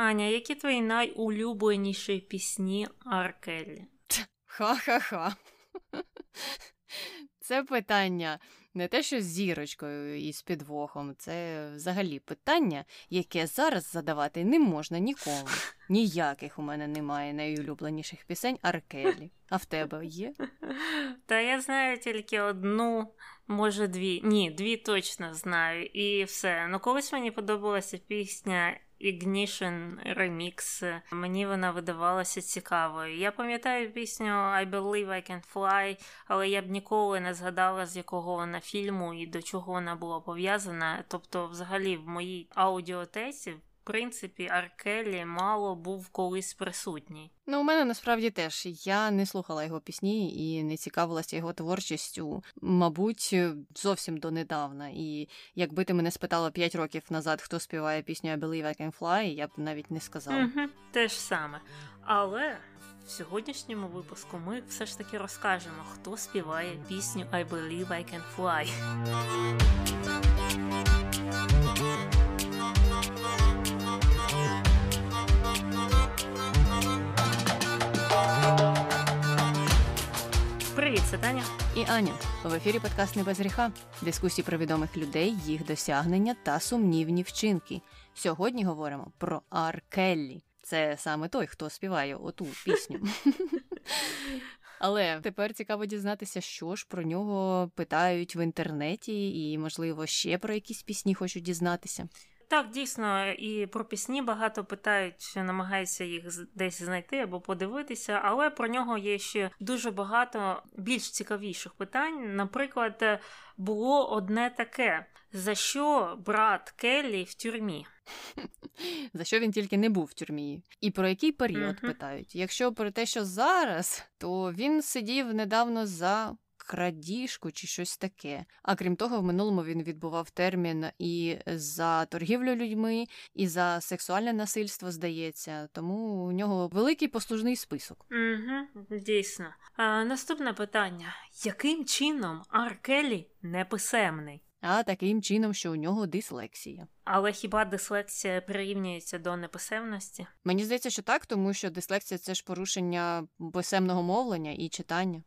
Аня, які твої найулюбленіші пісні Аркелі? Ха-ха-ха. Це питання не те, що з зірочкою і з підвохом, це взагалі питання, яке зараз задавати не можна нікому. Ніяких у мене немає найулюбленіших пісень Аркелі. А в тебе є? Та я знаю тільки одну, може дві. Ні, дві точно знаю. І все. Ну колись мені подобалася пісня Ignition Remix. Мені вона видавалася цікавою. Я пам'ятаю пісню I Believe I Can Fly, але я б ніколи не згадала, з якого вона фільму і до чого вона була пов'язана. Тобто, взагалі, в моїй аудіотесі принципі, Аркелі мало був колись присутній. Ну, у мене насправді теж я не слухала його пісні і не цікавилася його творчістю, мабуть, зовсім донедавна. І якби ти мене спитала 5 років назад, хто співає пісню I Believe I Can Fly, я б навіть не сказала. Угу, Те ж саме. Але в сьогоднішньому випуску ми все ж таки розкажемо, хто співає пісню I Believe I Can Fly. Це Таня. І Аня. В ефірі подкаст «Не без гріха. Дискусії про відомих людей, їх досягнення та сумнівні вчинки. Сьогодні говоримо про Ар Келлі. Це саме той, хто співає оту пісню. Але тепер цікаво дізнатися, що ж про нього питають в інтернеті, і, можливо, ще про якісь пісні хочуть дізнатися. Так, дійсно, і про пісні багато питають, намагаються їх десь знайти або подивитися, але про нього є ще дуже багато більш цікавіших питань. Наприклад, було одне таке: за що брат Келлі в тюрмі? За що він тільки не був в тюрмі? І про який період uh-huh. питають? Якщо про те, що зараз, то він сидів недавно за крадіжку чи щось таке. А крім того, в минулому він відбував термін і за торгівлю людьми, і за сексуальне насильство, здається. Тому у нього великий послужний список. Угу, Дійсно. А, Наступне питання: яким чином Аркелі неписемний? А таким чином, що у нього дислексія. Але хіба дислексія прирівнюється до неписемності? Мені здається, що так, тому що дислексія це ж порушення писемного мовлення і читання.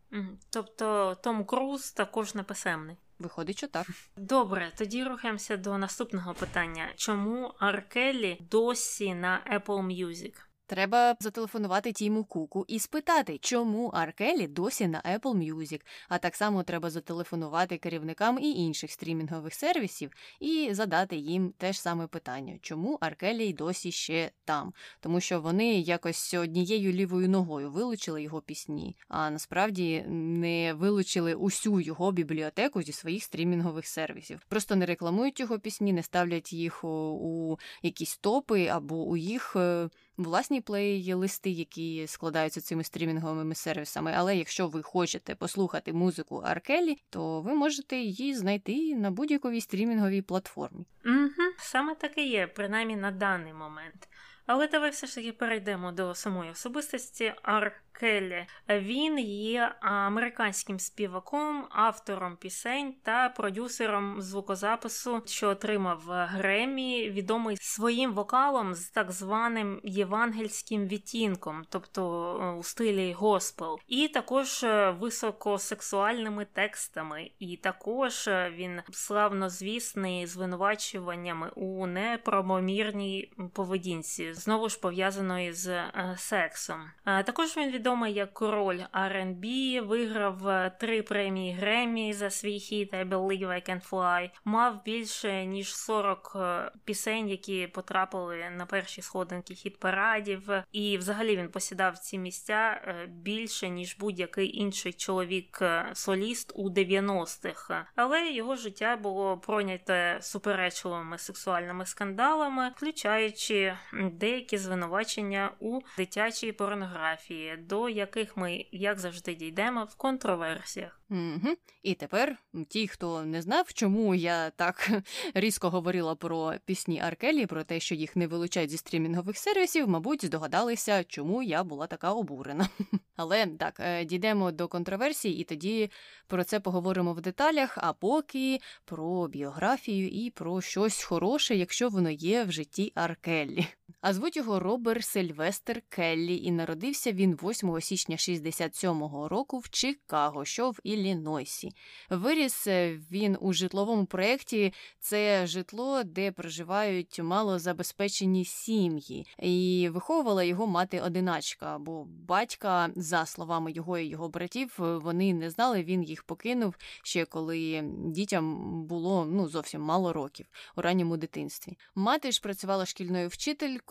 Тобто Том Круз також неписемний. Виходить, що так. Добре, тоді рухаємося до наступного питання: чому Аркелі досі на Apple Music? Треба зателефонувати Тіму Куку і спитати, чому Аркелі досі на Apple Music, а так само треба зателефонувати керівникам і інших стрімінгових сервісів і задати їм те ж саме питання, чому Аркелі досі ще там, тому що вони якось однією лівою ногою вилучили його пісні, а насправді не вилучили усю його бібліотеку зі своїх стрімінгових сервісів. Просто не рекламують його пісні, не ставлять їх у якісь топи або у їх е, власні плейлисти, які складаються цими стрімінговими сервісами. Але якщо ви хочете послухати музику Аркелі, то ви можете її знайти на будь-якій стрімінговій платформі. Угу, Саме таке є, принаймні на даний момент. Але давай все ж таки перейдемо до самої особистості Ар Келлі. Він є американським співаком, автором пісень та продюсером звукозапису, що отримав Гремі, відомий своїм вокалом з так званим євангельським відтінком, тобто е, у стилі госпел, і також е, високосексуальними текстами. І також е, він славнозвісний звинувачуваннями у неправомірній поведінці, знову ж пов'язаної з сексом. Також він відомий як король R&B, виграв е, три премії Гремі за свій хіт I Believe I Can Fly, мав більше ніж 40 е, пісень, які потрапили на перші сходинки хіт парадів, і взагалі він посідав ці місця е, більше ніж будь-який інший чоловік-соліст у 90-х. Але його життя було пройняте суперечливими сексуальними скандалами, включаючи деякі звинувачення у дитячій порнографії до яких ми, як завжди, дійдемо в контроверсіях. Угу. І тепер ті, хто не знав, чому я так різко говорила про пісні Аркелі, про те, що їх не вилучають зі стрімінгових сервісів, мабуть, здогадалися, чому я була така обурена. Але так, е, дійдемо до контроверсій, і тоді про це поговоримо в деталях. А поки про біографію і про щось хороше, якщо воно є в житті Аркеллі. А звуть його Робер Сильвестр Келлі, і народився він 8 січня 67-го року в Чикаго, що в Іллінойсі. Виріс е, він у житловому проєкті. Це житло, де проживають малозабезпечені сім'ї, і виховувала його мати одиначка, бо батька, за словами його і його братів, вони не знали. Він їх покинув ще коли дітям було ну зовсім мало років у ранньому дитинстві. Мати ж працювала шкільною вчителькою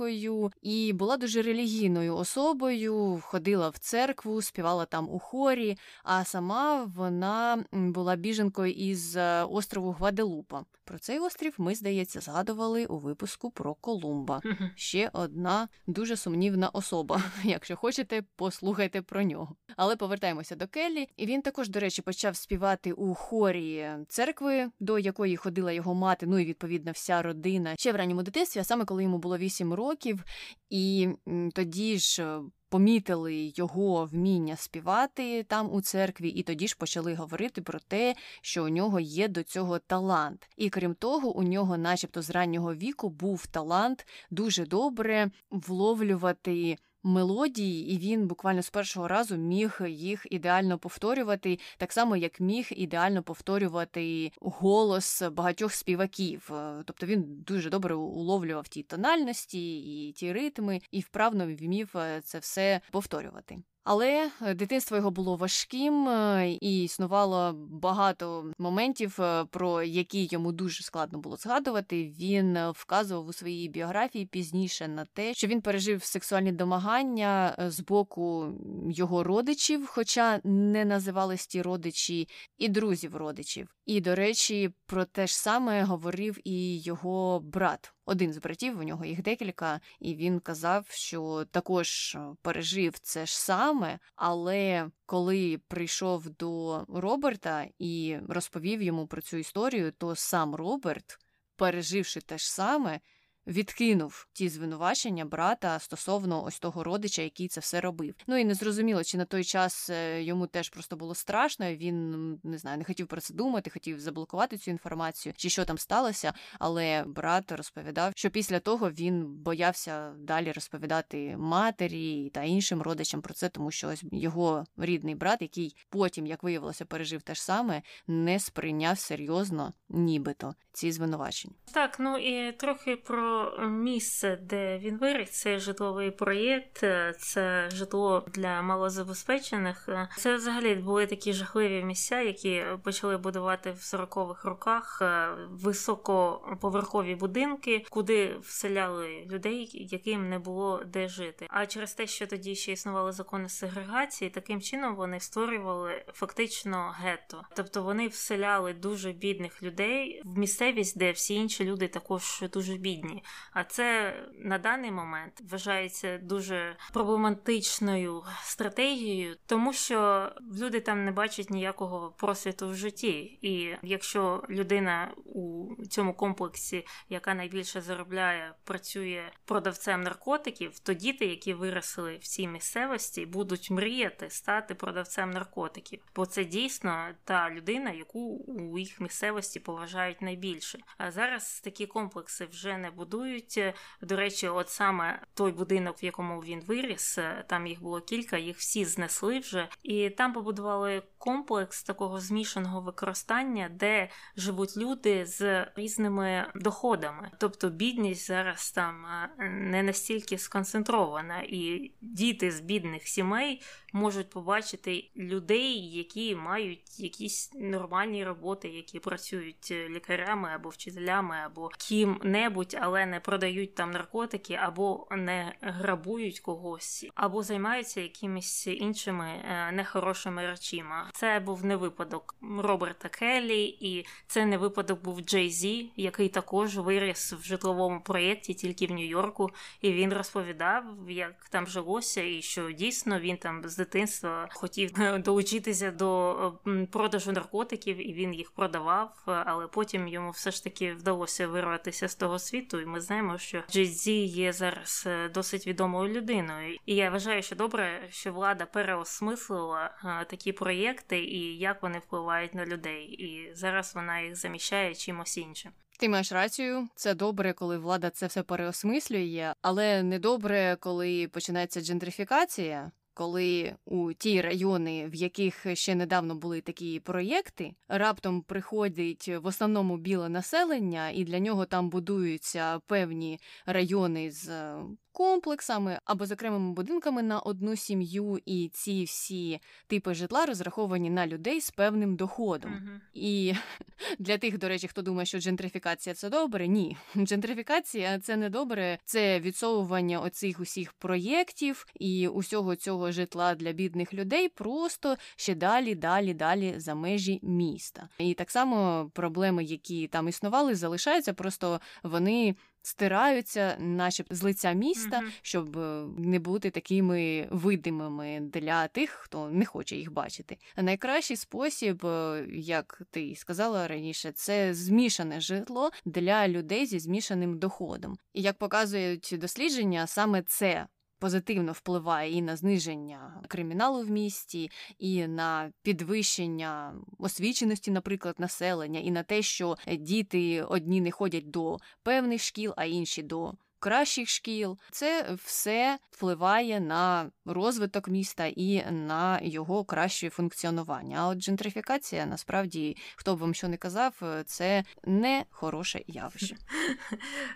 і була дуже релігійною особою. Ходила в церкву, співала там у хорі. А сама вона була біженкою із е, острову Гваделупа. Про цей острів ми, здається, згадували у випуску про Колумба. Ще одна дуже сумнівна особа. Якщо хочете, послухайте про нього. Але повертаємося до Келлі. І він також, до речі, почав співати у хорі церкви, до якої ходила його мати, ну і відповідно вся родина ще в ранньому дитинстві, а саме коли йому було 8 років, і тоді ж. Е, помітили його вміння співати там у церкві, і тоді ж почали говорити про те, що у нього є до цього талант. І крім того, у нього, начебто, з раннього віку був талант дуже добре вловлювати мелодії, і він буквально з першого разу міг їх ідеально повторювати, так само як міг ідеально повторювати голос багатьох співаків. Тобто він дуже добре уловлював ті тональності і ті ритми, і вправно вмів е, це все повторювати. Але е, дитинство його було важким е, і існувало багато моментів, е, про які йому дуже складно було згадувати. Він вказував у своїй біографії пізніше на те, що він пережив сексуальні домагання з боку його родичів, хоча не називались ті родичі і друзів родичів. І, до речі, про те ж саме говорив і його брат. Один з братів, у нього їх декілька, і він казав, що також пережив це ж саме, але коли прийшов до Роберта і розповів йому про цю історію, то сам Роберт, переживши те ж саме, відкинув ті звинувачення брата стосовно ось того родича, який це все робив. Ну і не зрозуміло, чи на той час е, йому теж просто було страшно. Він не знаю, не хотів про це думати, хотів заблокувати цю інформацію, чи що там сталося. Але брат розповідав, що після того він боявся далі розповідати матері та іншим родичам про це, тому що ось його рідний брат, який потім, як виявилося, пережив те ж саме, не сприйняв серйозно, нібито ці звинувачення. Так, ну і трохи про місце, де він виріс, це житловий проєкт, е, це житло для малозабезпечених. Е, це взагалі були такі жахливі місця, які почали будувати в 40-х роках е, високоповерхові будинки, куди вселяли людей, яким не було де жити. А через те, що тоді ще існували закони сегрегації, таким чином вони створювали фактично гетто. Тобто вони вселяли дуже бідних людей в місцевість, де всі інші люди також дуже бідні. А це на даний момент вважається дуже проблематичною стратегією, тому що люди там не бачать ніякого просвіту в житті. І якщо людина у цьому комплексі, яка найбільше заробляє, працює продавцем наркотиків, то діти, які виросли в цій місцевості, будуть мріяти стати продавцем наркотиків, бо це дійсно та людина, яку у їх місцевості поважають найбільше. А зараз такі комплекси вже не будуть будують. До речі, от саме той будинок, в якому він виріс, там їх було кілька, їх всі знесли вже, і там побудували комплекс такого змішаного використання, де живуть люди з різними доходами. Тобто бідність зараз там е, не настільки сконцентрована, і діти з бідних сімей можуть побачити людей, які мають якісь нормальні роботи, які працюють лікарями або вчителями, або ким-небудь, але не продають там наркотики, або не грабують когось, або займаються якимись іншими е, нехорошими речима. Це був не випадок Роберта Келлі, і це не випадок був Джей Зі, який також виріс в житловому проєкті тільки в Нью-Йорку, і він розповідав, як там жилося, і що дійсно він там з дитинства хотів долучитися до продажу наркотиків, і він їх продавав, але потім йому все ж таки вдалося вирватися з того світу. Ми знаємо, що Джей-Зі є зараз е, досить відомою людиною. І я вважаю, що добре, що влада переосмислила е, такі проєкти і як вони впливають на людей. І зараз вона їх заміщає чимось іншим. Ти маєш рацію, це добре, коли влада це все переосмислює, але не добре, коли починається джентрифікація. Коли у ті райони, в яких ще недавно були такі проєкти, раптом приходить в основному біле населення, і для нього там будуються певні райони з комплексами або з окремими будинками на одну сім'ю, і ці всі типи житла розраховані на людей з певним доходом. Мгм. І для тих, до речі, хто думає, що джентрифікація це добре, ні. Джентрифікація це не добре, це відсовування оцих усіх проєктів і усього цього житла для бідних людей просто ще далі, далі, далі за межі міста. І так само проблеми, які там існували, залишаються, просто вони. Стираються, начебто з лиця міста, Мгм. щоб е, не бути такими видимими для тих, хто не хоче їх бачити. Найкращий спосіб, е, як ти сказала раніше, це змішане житло для людей зі змішаним доходом. І як показують дослідження, саме це. Позитивно впливає і на зниження криміналу в місті, і на підвищення освіченості, наприклад, населення, і на те, що діти одні не ходять до певних шкіл, а інші до кращих шкіл. Це все впливає на розвиток міста і на його краще функціонування. А от джентрифікація, насправді, хто б вам що не казав, це не хороше явище.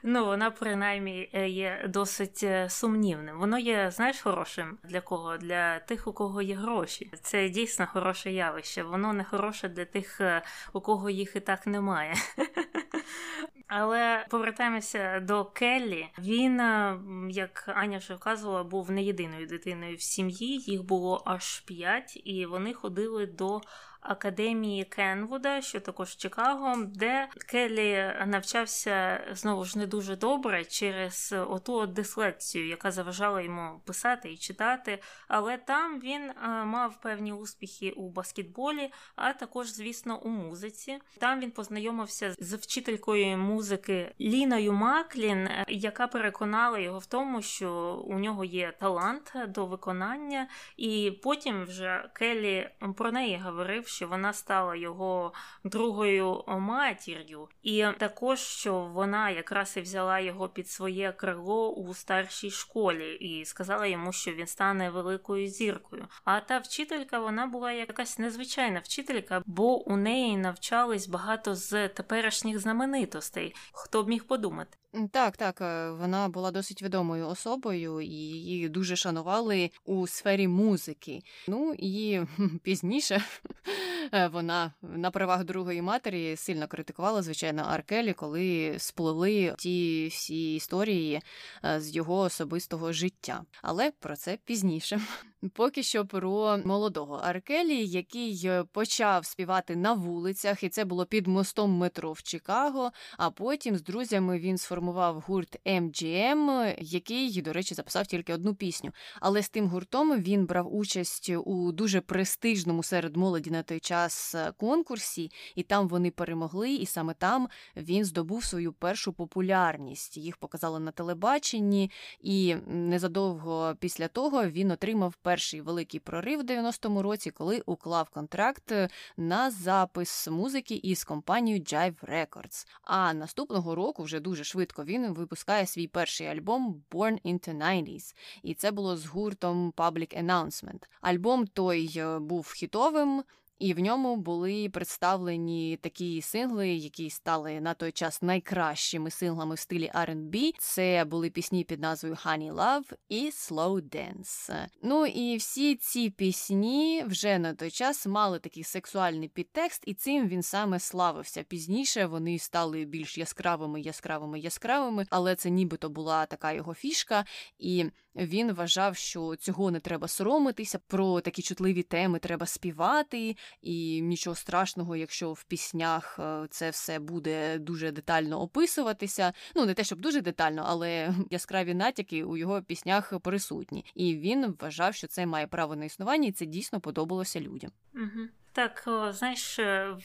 Ну, вона принаймні е, є досить е, сумнівним. Воно є, знаєш, хорошим для кого? Для тих, у кого є гроші. Це дійсно хороше явище. Воно не хороше для тих, е, у кого їх і так немає. Але повертаємося до Келлі. Він, е, як Аня вже вказувала, був не єдиною дитиною в сім'ї. Їх було аж п'ять, і вони ходили до академії Кенвуда, що також Чикаго, де Келлі навчався знову ж не дуже добре через оту от дислекцію, яка заважала йому писати і читати. Але там він е, мав певні успіхи у баскетболі, а також, звісно, у музиці. Там він познайомився з вчителькою музики Ліною Маклін, е, яка переконала його в тому, що у нього є талант до виконання, і потім вже Келлі про неї говорив, що вона стала його другою матір'ю, і також що вона якраз і взяла його під своє крило у старшій школі і сказала йому, що він стане великою зіркою. А та вчителька вона була якась незвичайна вчителька, бо у неї навчались багато з теперішніх знаменитостей. Хто б міг подумати? Так, так, е, вона була досить відомою особою, і її дуже шанували у сфері музики. Ну і пізніше е, вона на правах другої матері сильно критикувала, звичайно, Аркелі, коли сплили ті всі історії е, з його особистого життя. Але про це пізніше. Поки що про молодого Аркелі, який почав співати на вулицях, і це було під мостом метро в Чикаго. А потім з друзями він сформував гурт MGM, який, до речі, записав тільки одну пісню. Але з тим гуртом він брав участь у дуже престижному серед молоді на той час конкурсі, і там вони перемогли. І саме там він здобув свою першу популярність. Їх показали на телебаченні, і незадовго після того він отримав перший великий прорив в 90-му році, коли уклав контракт на запис музики із компанією Jive Records. А наступного року, вже дуже швидко, він випускає свій перший альбом Born into 90s. І це було з гуртом Public Announcement. Альбом той е, був хітовим. І в ньому були представлені такі сингли, які стали на той час найкращими синглами в стилі R&B. Це були пісні під назвою Honey Love і Slow Dance. Ну і всі ці пісні вже на той час мали такий сексуальний підтекст, і цим він саме славився. Пізніше вони стали більш яскравими, яскравими, яскравими, але це нібито була така його фішка. І він вважав, що цього не треба соромитися, про такі чутливі теми треба співати, і нічого страшного, якщо в піснях е, це все буде дуже детально описуватися. Ну не те, щоб дуже детально, але яскраві натяки у його піснях присутні. І він вважав, що це має право на існування, і це дійсно подобалося людям. Угу. Так, знаєш,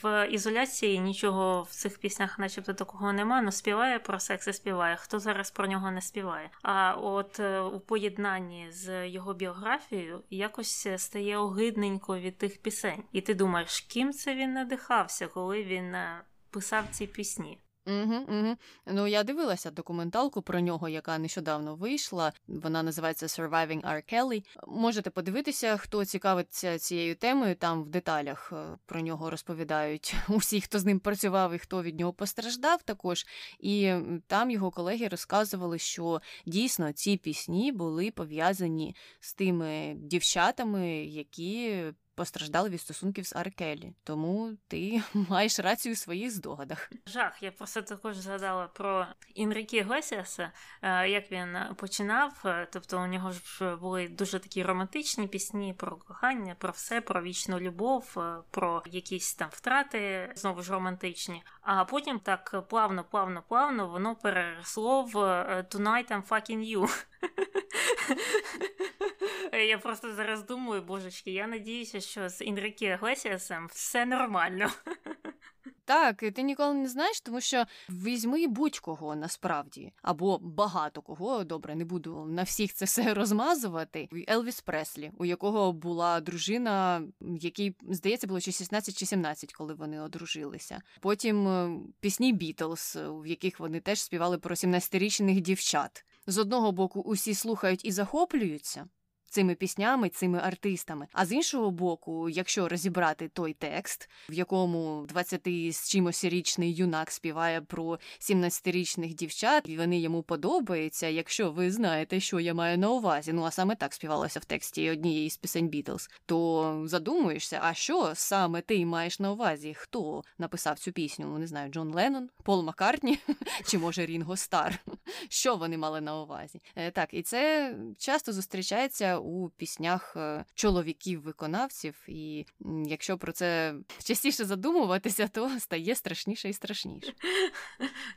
в ізоляції нічого в цих піснях, начебто, такого нема, але співає про секс і співає. Хто зараз про нього не співає? А от у поєднанні з його біографією якось стає огидненько від тих пісень. І ти думаєш, ким це він надихався, коли він писав ці пісні? Угу, угу. Ну я дивилася документалку про нього, яка нещодавно вийшла. Вона називається Surviving R. Kelly. Можете подивитися, хто цікавиться цією темою. Там в деталях е, про нього розповідають усі, хто з ним працював і хто від нього постраждав. Також і там його колеги розказували, що дійсно ці пісні були пов'язані з тими дівчатами, які постраждали від стосунків з Аркелі. Тому ти маєш рацію у своїх здогадах. Жах, я просто також згадала про Інрікі Глесіаса, е, як він починав. Е, тобто у нього ж були дуже такі романтичні пісні про кохання, про все, про вічну любов, е, про якісь там втрати, знову ж романтичні. А потім так плавно, плавно, плавно воно переросло в Tonight I'm fucking you. Я просто зараз думаю, божечки, я надіюся, що з Інрікі Аглесіасом все нормально. Так, і ти ніколи не знаєш, тому що візьми будь-кого насправді, або багато кого, добре, не буду на всіх це все розмазувати. Елвіс Преслі, у якого була дружина, якій, здається, було чи 16 чи 17, коли вони одружилися. Потім е, пісні Бітлз, в яких вони теж співали про 17-річних дівчат. З одного боку, усі слухають і захоплюються цими піснями, цими артистами. А з іншого боку, якщо розібрати той текст, в якому 20 з чимось річний юнак співає про 17-річних дівчат, і вони йому подобаються. Якщо ви знаєте, що я маю на увазі, ну а саме так співалося в тексті однієї з пісень Бітлз, то задумуєшся, а що саме ти маєш на увазі? Хто написав цю пісню? Ну, не знаю, Джон Леннон, Пол Маккартні чи може Рінго Стар? Що вони мали на увазі? Е, так, і це часто зустрічається у піснях е, чоловіків-виконавців, і якщо про це частіше задумуватися, то стає страшніше і страшніше.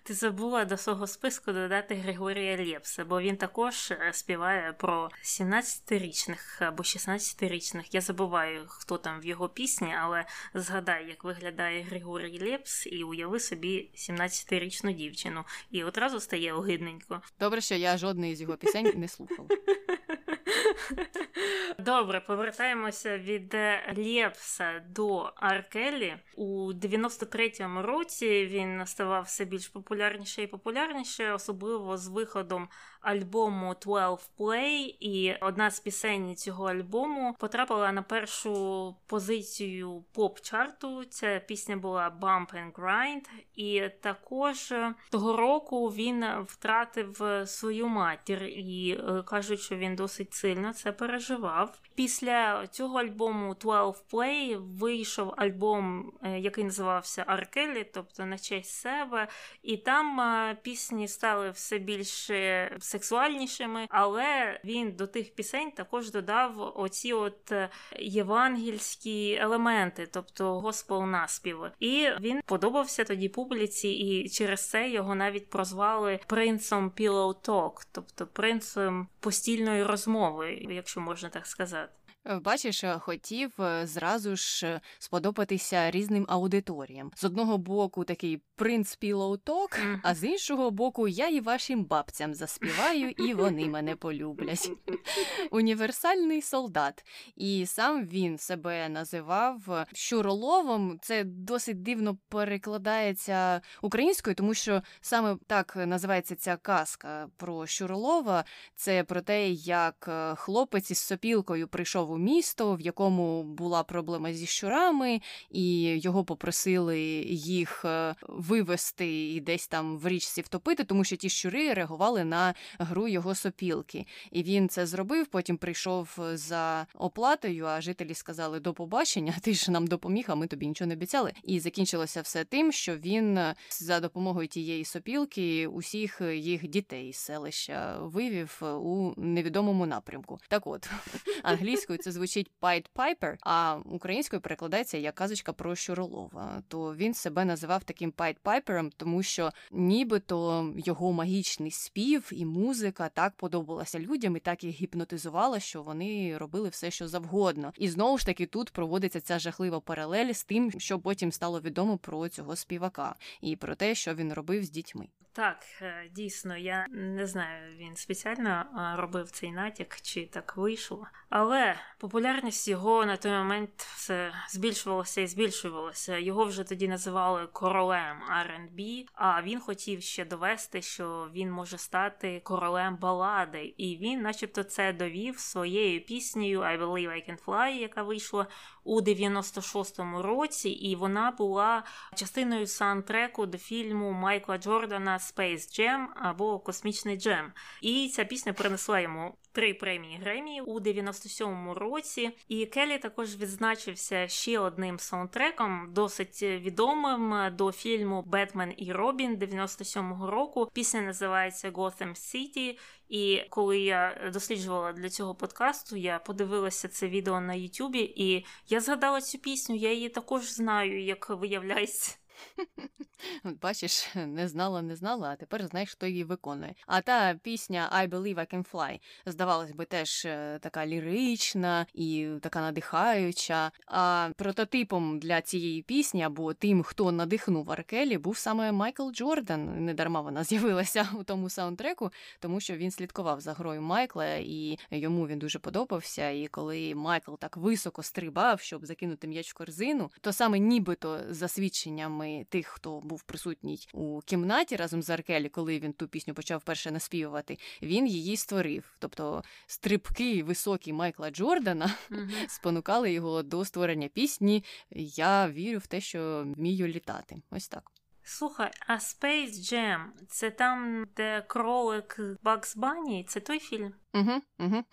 Ти забула до свого списку додати Григорія Лєпса, бо він також е, співає про 17-річних або 16-річних. Я забуваю, хто там в його пісні, але згадай, як виглядає Григорій Лєпс, і уяви собі 17-річну дівчину. І одразу стає огидненько. Добре, що я жодної з його пісень не слухала. Добре, повертаємося від Лєпса до Аркелі. У 93-му році він ставав все більш популярніше і популярніше, особливо з виходом альбому 12 Play, і одна з пісень цього альбому потрапила на першу позицію поп-чарту. Ця пісня була Bump and Grind, і також того року він втратив свою матір і е, кажуть, що він досить сильно це переживав. Після цього альбому 12 Play вийшов альбом, е, який називався Аркелі, тобто на честь себе, і там е, пісні стали все більше сексуальнішими, але він до тих пісень також додав оці от е, євангельські елементи, тобто госпел наспіви. І він подобався тоді публіці, і через це його навіть прозвали принцом Pillow Talk, тобто принцем постільної розмови, якщо можна так сказати. Е, бачиш, е, хотів е, зразу ж сподобатися різним аудиторіям. З одного боку, такий принц Пілоуток, а з іншого боку, я і вашим бабцям заспіваю, і вони мене полюблять. Універсальний солдат. І сам він себе називав щуроловом. Це досить дивно перекладається українською, тому що саме так називається ця казка про щуролова. Це про те, як хлопець із сопілкою прийшов у місто, в якому була проблема зі щурами, і його попросили їх е, вивести і десь там в річці втопити, тому що ті щури реагували на гру його сопілки. І він це зробив. Потім прийшов за оплатою. А жителі сказали до побачення. Ти ж нам допоміг, а ми тобі нічого не обіцяли. І закінчилося все тим, що він за допомогою тієї сопілки усіх їх дітей з селища вивів у невідомому напрямку. Так, от англійською це звучить Pied Piper, а українською перекладається як казочка про Щуролова. То він себе називав таким Pied Piperом, тому що нібито його магічний спів і музика так подобалася людям і так їх гіпнотизувала, що вони робили все, що завгодно. І знову ж таки тут проводиться ця жахлива паралель з тим, що потім стало відомо про цього співака і про те, що він робив з дітьми. Так, е, дійсно, я не знаю, він спеціально робив цей натяк, чи так вийшло. Але популярність його на той момент все збільшувалася і збільшувалася. Його вже тоді називали королем R&B, А він хотів ще довести, що він може стати королем балади, і він, начебто, це довів своєю піснею «I Believe I Can Fly», яка вийшла у 96-му році, і вона була частиною саундтреку до фільму Майкла Джордана Space Jam або Космічний Джем. І ця пісня принесла йому три премії Гремі у 97-му році. І Келлі також відзначився ще одним саундтреком, досить відомим до фільму Бетмен і Робін 97-го року. Пісня називається Gotham City. І коли я досліджувала для цього подкасту, я подивилася це відео на Ютубі, і я згадала цю пісню. Я її також знаю, як виявляється. Бачиш, не знала, не знала, а тепер знаєш, хто її виконує. А та пісня I Believe I Can Fly, здавалось би, теж е, така лірична і така надихаюча. А прототипом для цієї пісні або тим, хто надихнув Аркелі, був саме Майкл Джордан. Недарма вона з'явилася у тому саундтреку, тому що він слідкував за грою Майкла, і йому він дуже подобався. І коли Майкл так високо стрибав, щоб закинути м'яч в корзину, то саме нібито за свідченнями тих, хто був присутній у кімнаті разом з Аркелі, коли він ту пісню почав перше наспівувати, він її створив. Тобто стрибки високі Майкла Джордана mm-hmm. спонукали його до створення пісні. Я вірю в те, що вмію літати. Ось так. Слухай, а Space Jam – це там, де кролик Бакс Бані? Це той фільм?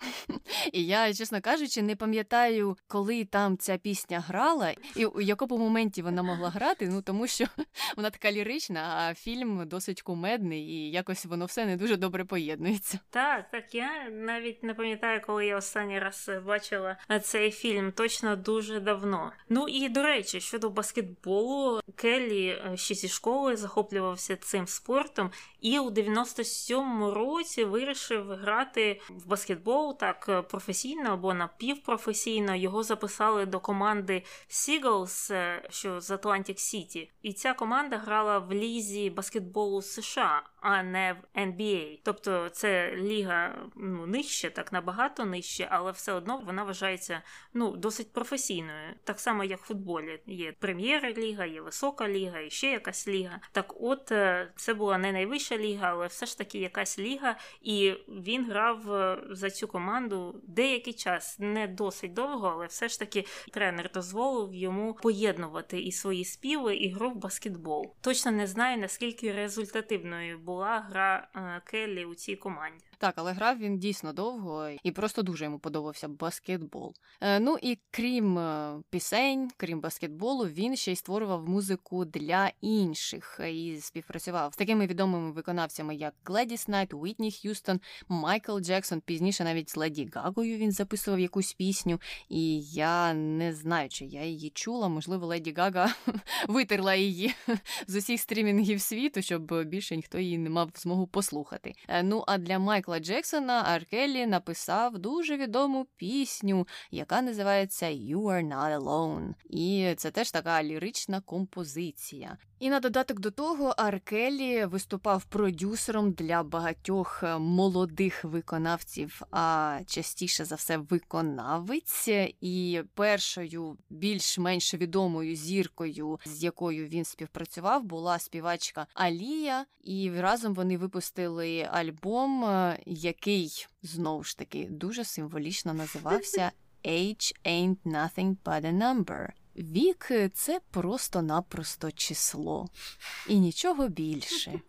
І я, чесно кажучи, не пам'ятаю, коли там ця пісня грала, і у якому моменті вона могла грати, ну тому що вона така лірична, а фільм досить кумедний, і якось воно все не дуже добре поєднується. Так, так, я навіть не пам'ятаю, коли я останній раз бачила цей фільм, точно дуже давно. Ну і до речі, щодо баскетболу, Келлі е, ще зі школи захоплювався цим спортом, і у 97-му році вирішив грати в баскетбол так е, професійно або напівпрофесійно. Його записали до команди Seagulls, е, що з Атлантик Сіті. І ця команда грала в лізі баскетболу США, а не в NBA. Тобто це ліга ну, нижче, так набагато нижче, але все одно вона вважається ну, досить професійною. Так само, як в футболі. Є прем'єр-ліга, є висока ліга, і ще якась ліга. Так от е, це була не найвища ліга, але все ж таки якась ліга, і він грав за цю команду деякий час, не досить довго, але все ж таки тренер дозволив йому поєднувати і свої співи, і гру в баскетбол. Точно не знаю наскільки результативною була гра е, Келлі у цій команді. Так, але грав він дійсно довго і просто дуже йому подобався баскетбол. Е, ну і крім е, пісень, крім баскетболу, він ще й створював музику для інших і співпрацював з такими відомими виконавцями, як Гледіс Найт, Уітні Х'юстон, Майкл Джексон. Пізніше навіть з Леді Гагою він записував якусь пісню, і я не знаю, чи я її чула. Можливо, Леді Гага витерла її з усіх стрімінгів світу, щоб більше ніхто її не мав змогу послухати. Е, ну а для Майкла. Майкла Джексона Ар Келлі написав дуже відому пісню, яка називається You Are Not Alone. І це теж така лірична композиція. І на додаток до того, Аркелі виступав продюсером для багатьох е, молодих виконавців, а частіше за все виконавець. І першою більш-менш відомою зіркою, з якою він співпрацював, була співачка Алія. І разом вони випустили альбом, е, який знову ж таки дуже символічно називався Age Ain't Nothing But a Number. Вік це просто-напросто число і нічого більше.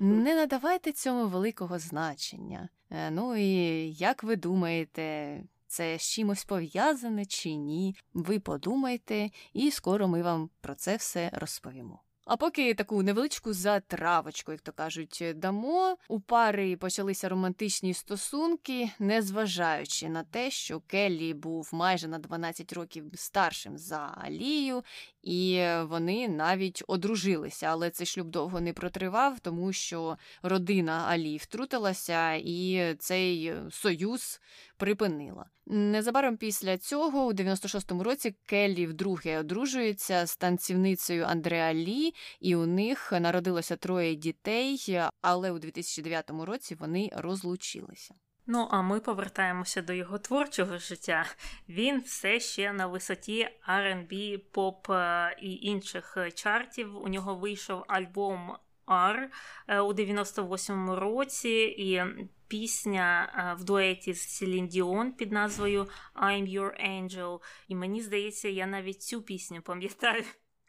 Не надавайте цьому великого значення. Е, ну і як ви думаєте, це з чимось пов'язане чи ні? Ви подумайте, і скоро ми вам про це все розповімо. А поки таку невеличку затравочку, як то кажуть, дамо, у пари почалися романтичні стосунки, незважаючи на те, що Келлі був майже на 12 років старшим за Алію, і вони навіть одружилися. Але цей шлюб довго не протривав, тому що родина Алі втрутилася, і цей союз припинила. Незабаром після цього, у 96-му році, Келлі вдруге одружується з танцівницею Андреа Лі, і у них народилося троє дітей, але у 2009 році вони розлучилися. Ну, а ми повертаємося до його творчого життя. Він все ще на висоті R&B, поп е, і інших чартів. У нього вийшов альбом R е, у 98-му році, і пісня е, в дуеті з Селін Діон під назвою I'm Your Angel. І мені здається, я навіть цю пісню пам'ятаю.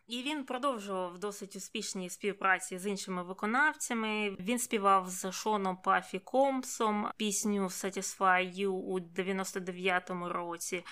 І він продовжував досить успішні співпраці з іншими виконавцями. Він співав з Шоном Пафі Комсом пісню Satisfy You у 99-му році.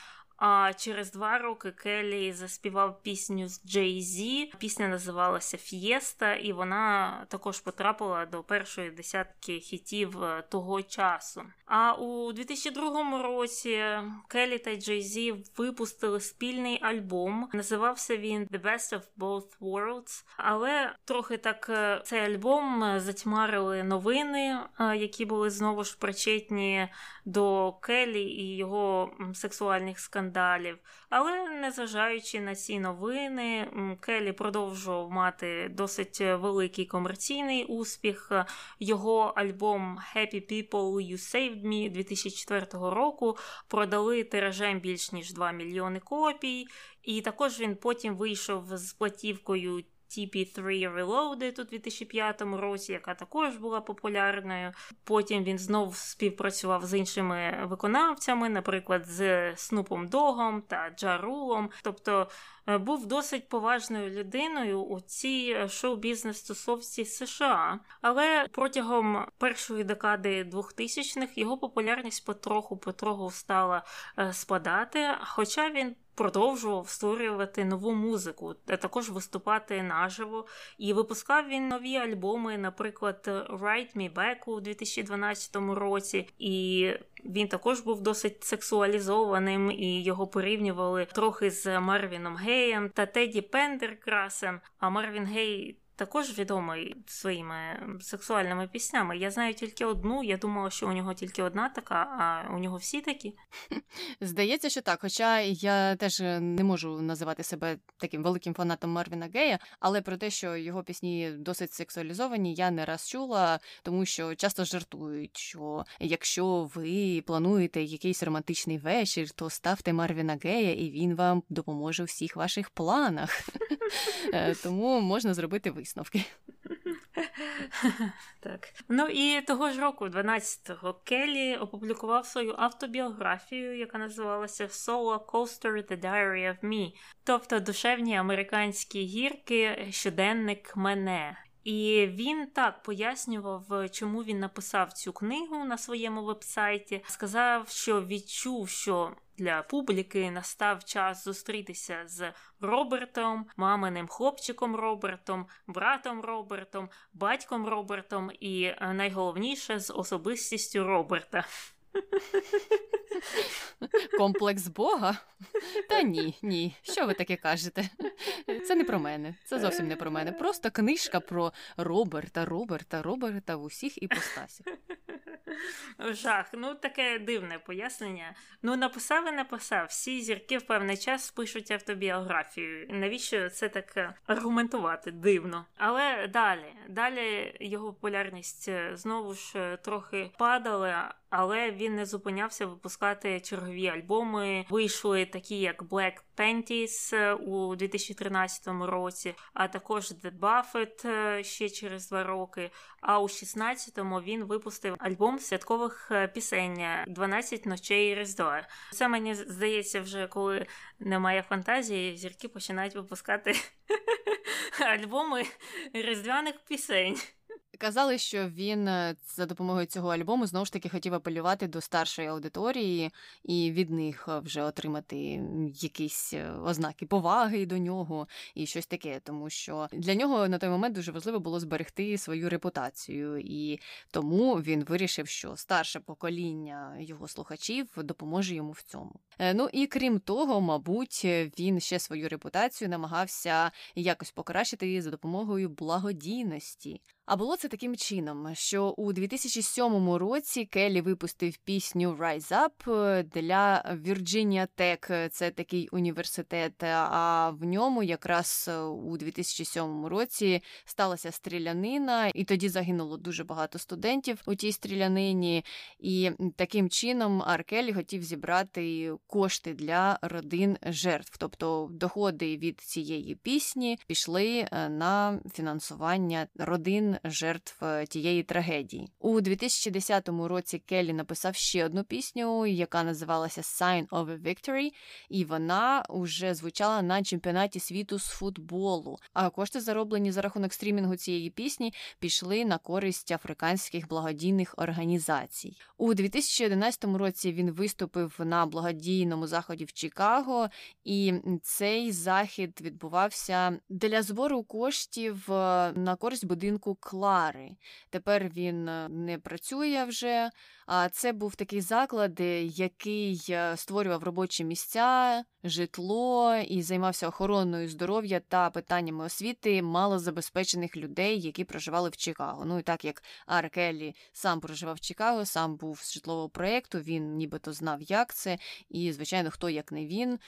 А через два роки Келлі заспівав пісню з Джей Зі. Пісня називалася Ф'єста, і вона також потрапила до першої десятки хітів е, того часу. А у 2002 році Келлі та Джей Зі випустили спільний альбом. Називався він The Best of Both Worlds. Але трохи так е, цей альбом затьмарили новини, е, які були знову ж причетні до Келлі і його сексуальних скандалів скандалів. Але незважаючи на ці новини, Келі продовжував мати досить великий комерційний успіх. Його альбом Happy People You Saved Me 2004 року продали тиражем більш ніж 2 мільйони копій. І також він потім вийшов з платівкою TP3 Reloaded у 2005 році, яка також була популярною. Потім він знов співпрацював з іншими виконавцями, наприклад, з Снупом Догом та Джарулом. Тобто е, був досить поважною людиною у цій шоу-бізнес тусовці США. Але протягом першої декади 2000-х його популярність потроху-потроху стала е, спадати, хоча він продовжував створювати нову музику, а також виступати наживо. І випускав він нові альбоми, наприклад, Write Me Back у 2012 році. І він також був досить сексуалізованим, і його порівнювали трохи з Марвіном Геєм та Теді Пендеркрасом. А Марвін Гей також відомий своїми сексуальними піснями. Я знаю тільки одну. Я думала, що у нього тільки одна така, а у нього всі такі. Здається, що так. Хоча я теж не можу називати себе таким великим фанатом Марвіна Гея, але про те, що його пісні досить сексуалізовані, я не раз чула, тому що часто жартують, що якщо ви плануєте якийсь романтичний вечір, то ставте Марвіна Гея, і він вам допоможе у всіх ваших планах. Е, тому можна зробити висновок висновки. Так. Ну і того ж року, 12-го, Келлі опублікував свою автобіографію, яка називалася Solo Coaster The Diary of Me, тобто душевні американські гірки, щоденник мене. І він так пояснював, чому він написав цю книгу на своєму вебсайті. Сказав, що відчув, що для публіки настав час зустрітися з Робертом, маминим хлопчиком Робертом, братом Робертом, батьком Робертом і е, найголовніше з особистістю Роберта. Комплекс Бога? Та ні, ні. Що ви таке кажете? Це не про мене. Це зовсім не про мене. Просто книжка про Роберта, Роберта, Роберта в усіх іпостасях. Жах, ну таке дивне пояснення. Ну, написав і написав. Всі зірки в певний час пишуть автобіографію. Навіщо це так аргументувати? Дивно. Але далі, далі його популярність е, знову ж е, трохи падала, але він не зупинявся випускати чергові альбоми. Вийшли такі, як Black Panties е, у 2013 році, а також The Buffett е, ще через два роки. А у 16-му він випустив альбом святкових е, пісень «12 ночей Різдва. Це мені здається, вже коли немає фантазії, зірки починають випускати альбоми різдвяних пісень. Казали, що він е, за допомогою цього альбому знову ж таки хотів апелювати до старшої аудиторії і від них е, вже отримати якісь е, ознаки поваги до нього і щось таке, тому що для нього на той момент дуже важливо було зберегти свою репутацію, і тому він вирішив, що старше покоління його слухачів допоможе йому в цьому. Ну і крім того, мабуть, він ще свою репутацію намагався якось покращити за допомогою благодійності. А було це таким чином, що у 2007 році Келлі випустив пісню «Rise Up» для Virginia Tech, це такий університет. А в ньому якраз у 2007 році сталася стрілянина, і тоді загинуло дуже багато студентів у тій стрілянині. І таким чином Аркелі хотів зібрати кошти для родин жертв, тобто доходи від цієї пісні пішли е, на фінансування родин жертв е, тієї трагедії. У 2010 році Келлі написав ще одну пісню, яка називалася Sign of a Victory, і вона вже звучала на чемпіонаті світу з футболу. А кошти, зароблені за рахунок стрімінгу цієї пісні, пішли на користь африканських благодійних організацій. У 2011 році він виступив на благодійному заході в Чикаго, і цей захід відбувався для збору коштів е, на користь будинку Клари. Тепер він е, не працює вже. А це був такий заклад, е, який створював робочі місця, житло і займався охороною здоров'я та питаннями освіти малозабезпечених людей, які проживали в Чикаго. Ну і так як Ар Келлі сам проживав в Чикаго, сам був з житлового проєкту, він нібито знав, як це, і звичайно, хто як не він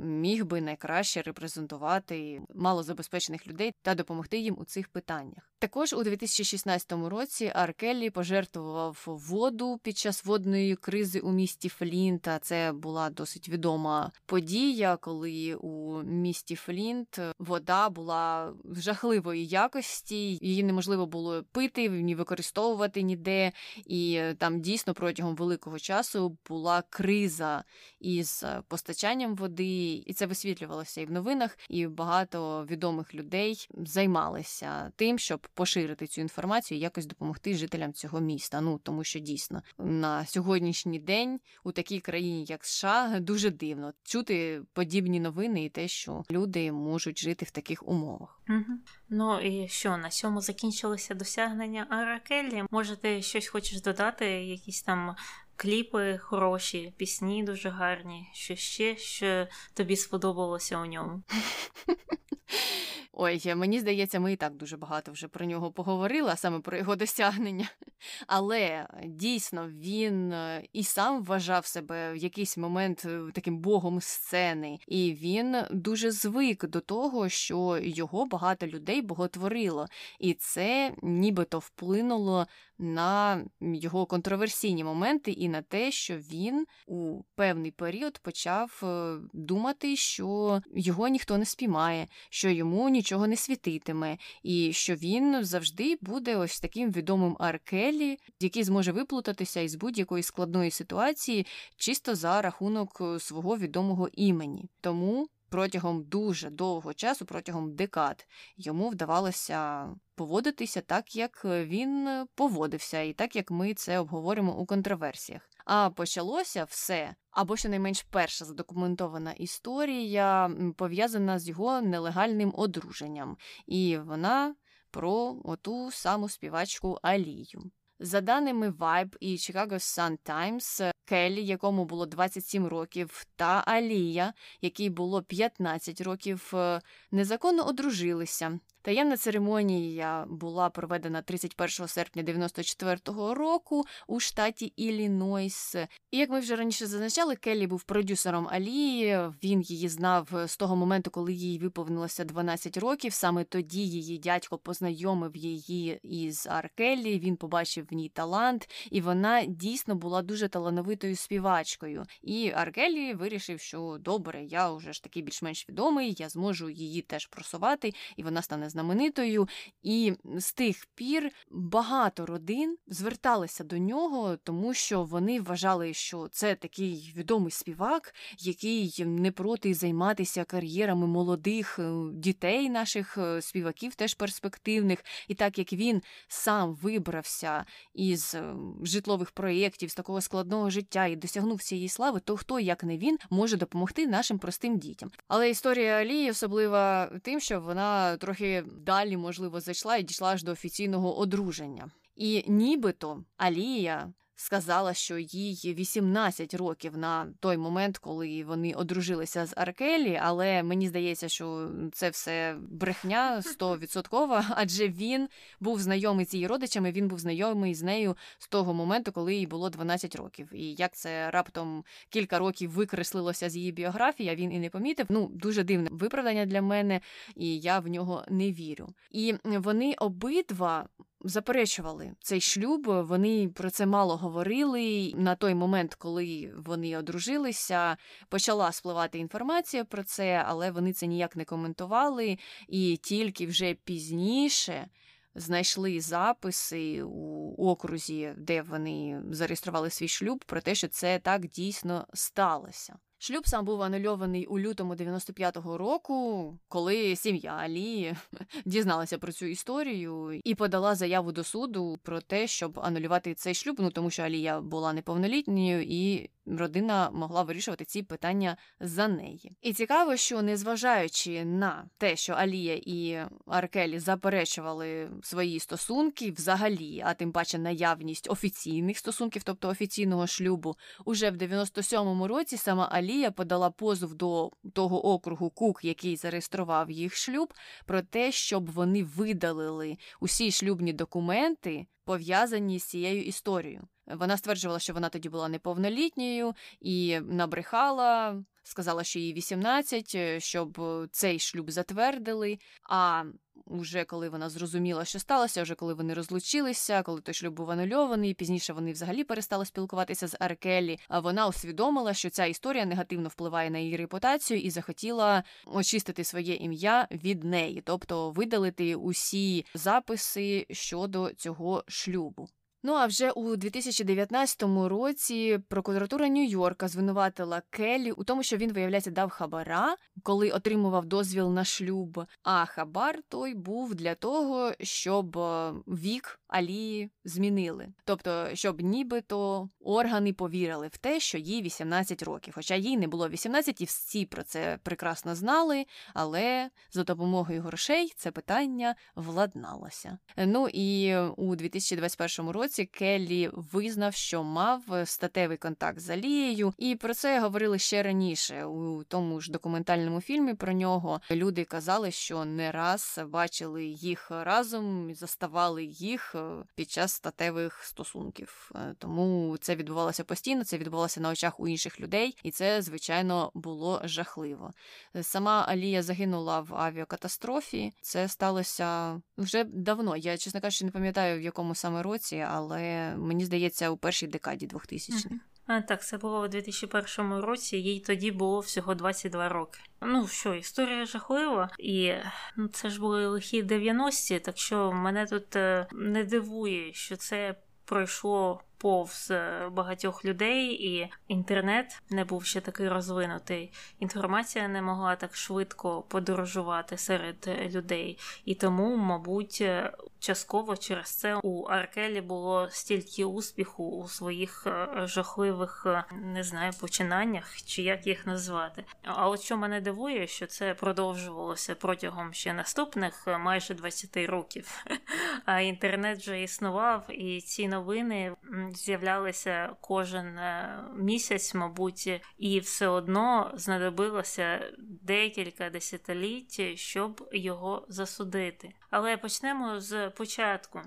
міг би найкраще репрезентувати малозабезпечених людей та допомогти їм у цих питаннях. Також у 2016 році Аркеллі пожертвував воду під час водної кризи у місті Флінта. Це була досить відома подія, коли у місті Флінт вода була жахливої якості, її неможливо було пити, ні використовувати ніде. І там дійсно протягом великого часу була криза із постачанням води і це висвітлювалося і в новинах, і багато відомих людей займалися тим, щоб поширити цю інформацію, і якось допомогти жителям цього міста. Ну тому що дійсно на сьогоднішній день у такій країні, як США, дуже дивно чути подібні новини і те, що люди можуть жити в таких умовах. Угу. Ну і що на цьому закінчилося досягнення Аракелі? Може, ти щось хочеш додати? Якісь там кліпи хороші, пісні дуже гарні. Що ще що тобі сподобалося у ньому? Ой, мені здається, ми і так дуже багато вже про нього поговорили, а саме про його досягнення. Але дійсно він е, і сам вважав себе в якийсь момент е, таким богом сцени, і він дуже звик до того, що його багато людей боготворило, і це нібито вплинуло на його контроверсійні моменти і на те, що він у певний період почав е, думати, що його ніхто не спіймає, що йому нічого не світитиме, і що він завжди буде ось таким відомим Аркелі, який зможе виплутатися із будь-якої складної ситуації чисто за рахунок е, свого відомого імені. Тому протягом дуже довгого часу, протягом декад, йому вдавалося поводитися так, як він поводився, і так як ми це обговоримо у контроверсіях. А почалося все, або щонайменш перша задокументована історія пов'язана з його нелегальним одруженням, і вона про оту саму співачку Алію. За даними Vibe і Chicago Sun Times, Келлі, якому було 27 років, та Алія, якій було 15 років, е, незаконно одружилися. Таємна церемонія була проведена 31 серпня 94-го року у штаті Іллінойс. І як ми вже раніше зазначали, Келлі був продюсером Алії. Він її знав з того моменту, коли їй виповнилося 12 років. Саме тоді її дядько познайомив її із Аркеллі. Він побачив в ній талант, і вона дійсно була дуже талановитою співачкою. І Аркеллі вирішив, що добре, я вже ж такий більш-менш відомий, я зможу її теж просувати, і вона стане знаменитою, і з тих пір багато родин зверталися до нього, тому що вони вважали, що це такий відомий співак, який не проти займатися кар'єрами молодих е, дітей, наших е, співаків, теж перспективних. І так як він сам вибрався із е, житлових проєктів, з такого складного життя і досягнув цієї слави, то хто, як не він, може допомогти нашим простим дітям. Але історія Алії особлива тим, що вона трохи далі, можливо, зайшла і дійшла аж до офіційного одруження. І нібито Алія сказала, що їй 18 років на той момент, коли вони одружилися з Аркелі, але мені здається, що це все брехня стовідсоткова, адже він був знайомий з її родичами, він був знайомий з нею з того моменту, коли їй було 12 років. І як це раптом кілька років викреслилося з її біографії, а він і не помітив. Ну, дуже дивне виправдання для мене, і я в нього не вірю. І вони обидва заперечували цей шлюб. Вони про це мало говорили. На той момент, коли вони одружилися, почала спливати інформація про це, але вони це ніяк не коментували. І тільки вже пізніше. Знайшли записи у окрузі, де вони зареєстрували свій шлюб, про те, що це так дійсно сталося. Шлюб сам був анульований у лютому 95-го року, коли сім'я Алі дізналася про цю історію і подала заяву до суду про те, щоб анулювати цей шлюб, ну тому що Алія була неповнолітньою і родина могла вирішувати ці питання за неї. І цікаво, що незважаючи на те, що Алія і Аркелі заперечували свої стосунки взагалі, а тим паче наявність офіційних стосунків, тобто офіційного шлюбу, уже в 97-му році сама Алія подала позов до того округу Кук, який зареєстрував їх шлюб, про те, щоб вони видалили усі шлюбні документи пов'язані з цією історією. Вона стверджувала, що вона тоді була неповнолітньою і набрехала, сказала, що їй 18, е, щоб цей шлюб затвердили. А вже коли вона зрозуміла, що сталося, вже коли вони розлучилися, коли той шлюб був анульований, пізніше вони взагалі перестали спілкуватися з Аркелі. А вона усвідомила, що ця історія негативно впливає на її репутацію і захотіла очистити своє ім'я від неї, тобто видалити усі записи щодо цього шлюбу. Ну а вже у 2019 році прокуратура Нью-Йорка звинуватила Келлі у тому, що він, виявляється, дав хабара, коли отримував дозвіл на шлюб. А хабар той був для того, щоб е, вік Алії змінили. Тобто, щоб нібито органи повірили в те, що їй 18 років. Хоча їй не було 18, і всі про це прекрасно знали, але за допомогою грошей це питання владналося. Ну і у 2021 році Келлі визнав, що мав статевий контакт з Алією, і про це говорили ще раніше. У тому ж документальному фільмі про нього люди казали, що не раз бачили їх разом, заставали їх під час статевих стосунків. Е, тому це відбувалося постійно, це відбувалося на очах у інших людей, і це, звичайно, було жахливо. Сама Алія загинула в авіакатастрофі. Це сталося вже давно. Я, чесно кажучи, не пам'ятаю в якому саме році, але мені здається, у першій декаді 2000-х. А, Так, це було у 2001 році, їй тоді було всього 22 роки. Ну що, історія жахлива, і ну, це ж були лихі 90-ті, так що мене тут е, не дивує, що це пройшло повз е, багатьох людей, і інтернет не був ще такий розвинутий. Інформація не могла так швидко подорожувати серед людей, і тому, мабуть, е, частково через це у Аркелі було стільки успіху у своїх е, жахливих не знаю починаннях чи як їх назвати. А от що мене дивує, що це продовжувалося протягом ще наступних майже 20 років. А інтернет вже існував, і ці новини з'являлися кожен е, місяць, мабуть, і все одно знадобилося декілька десятиліть, щоб його засудити. Але почнемо з початку.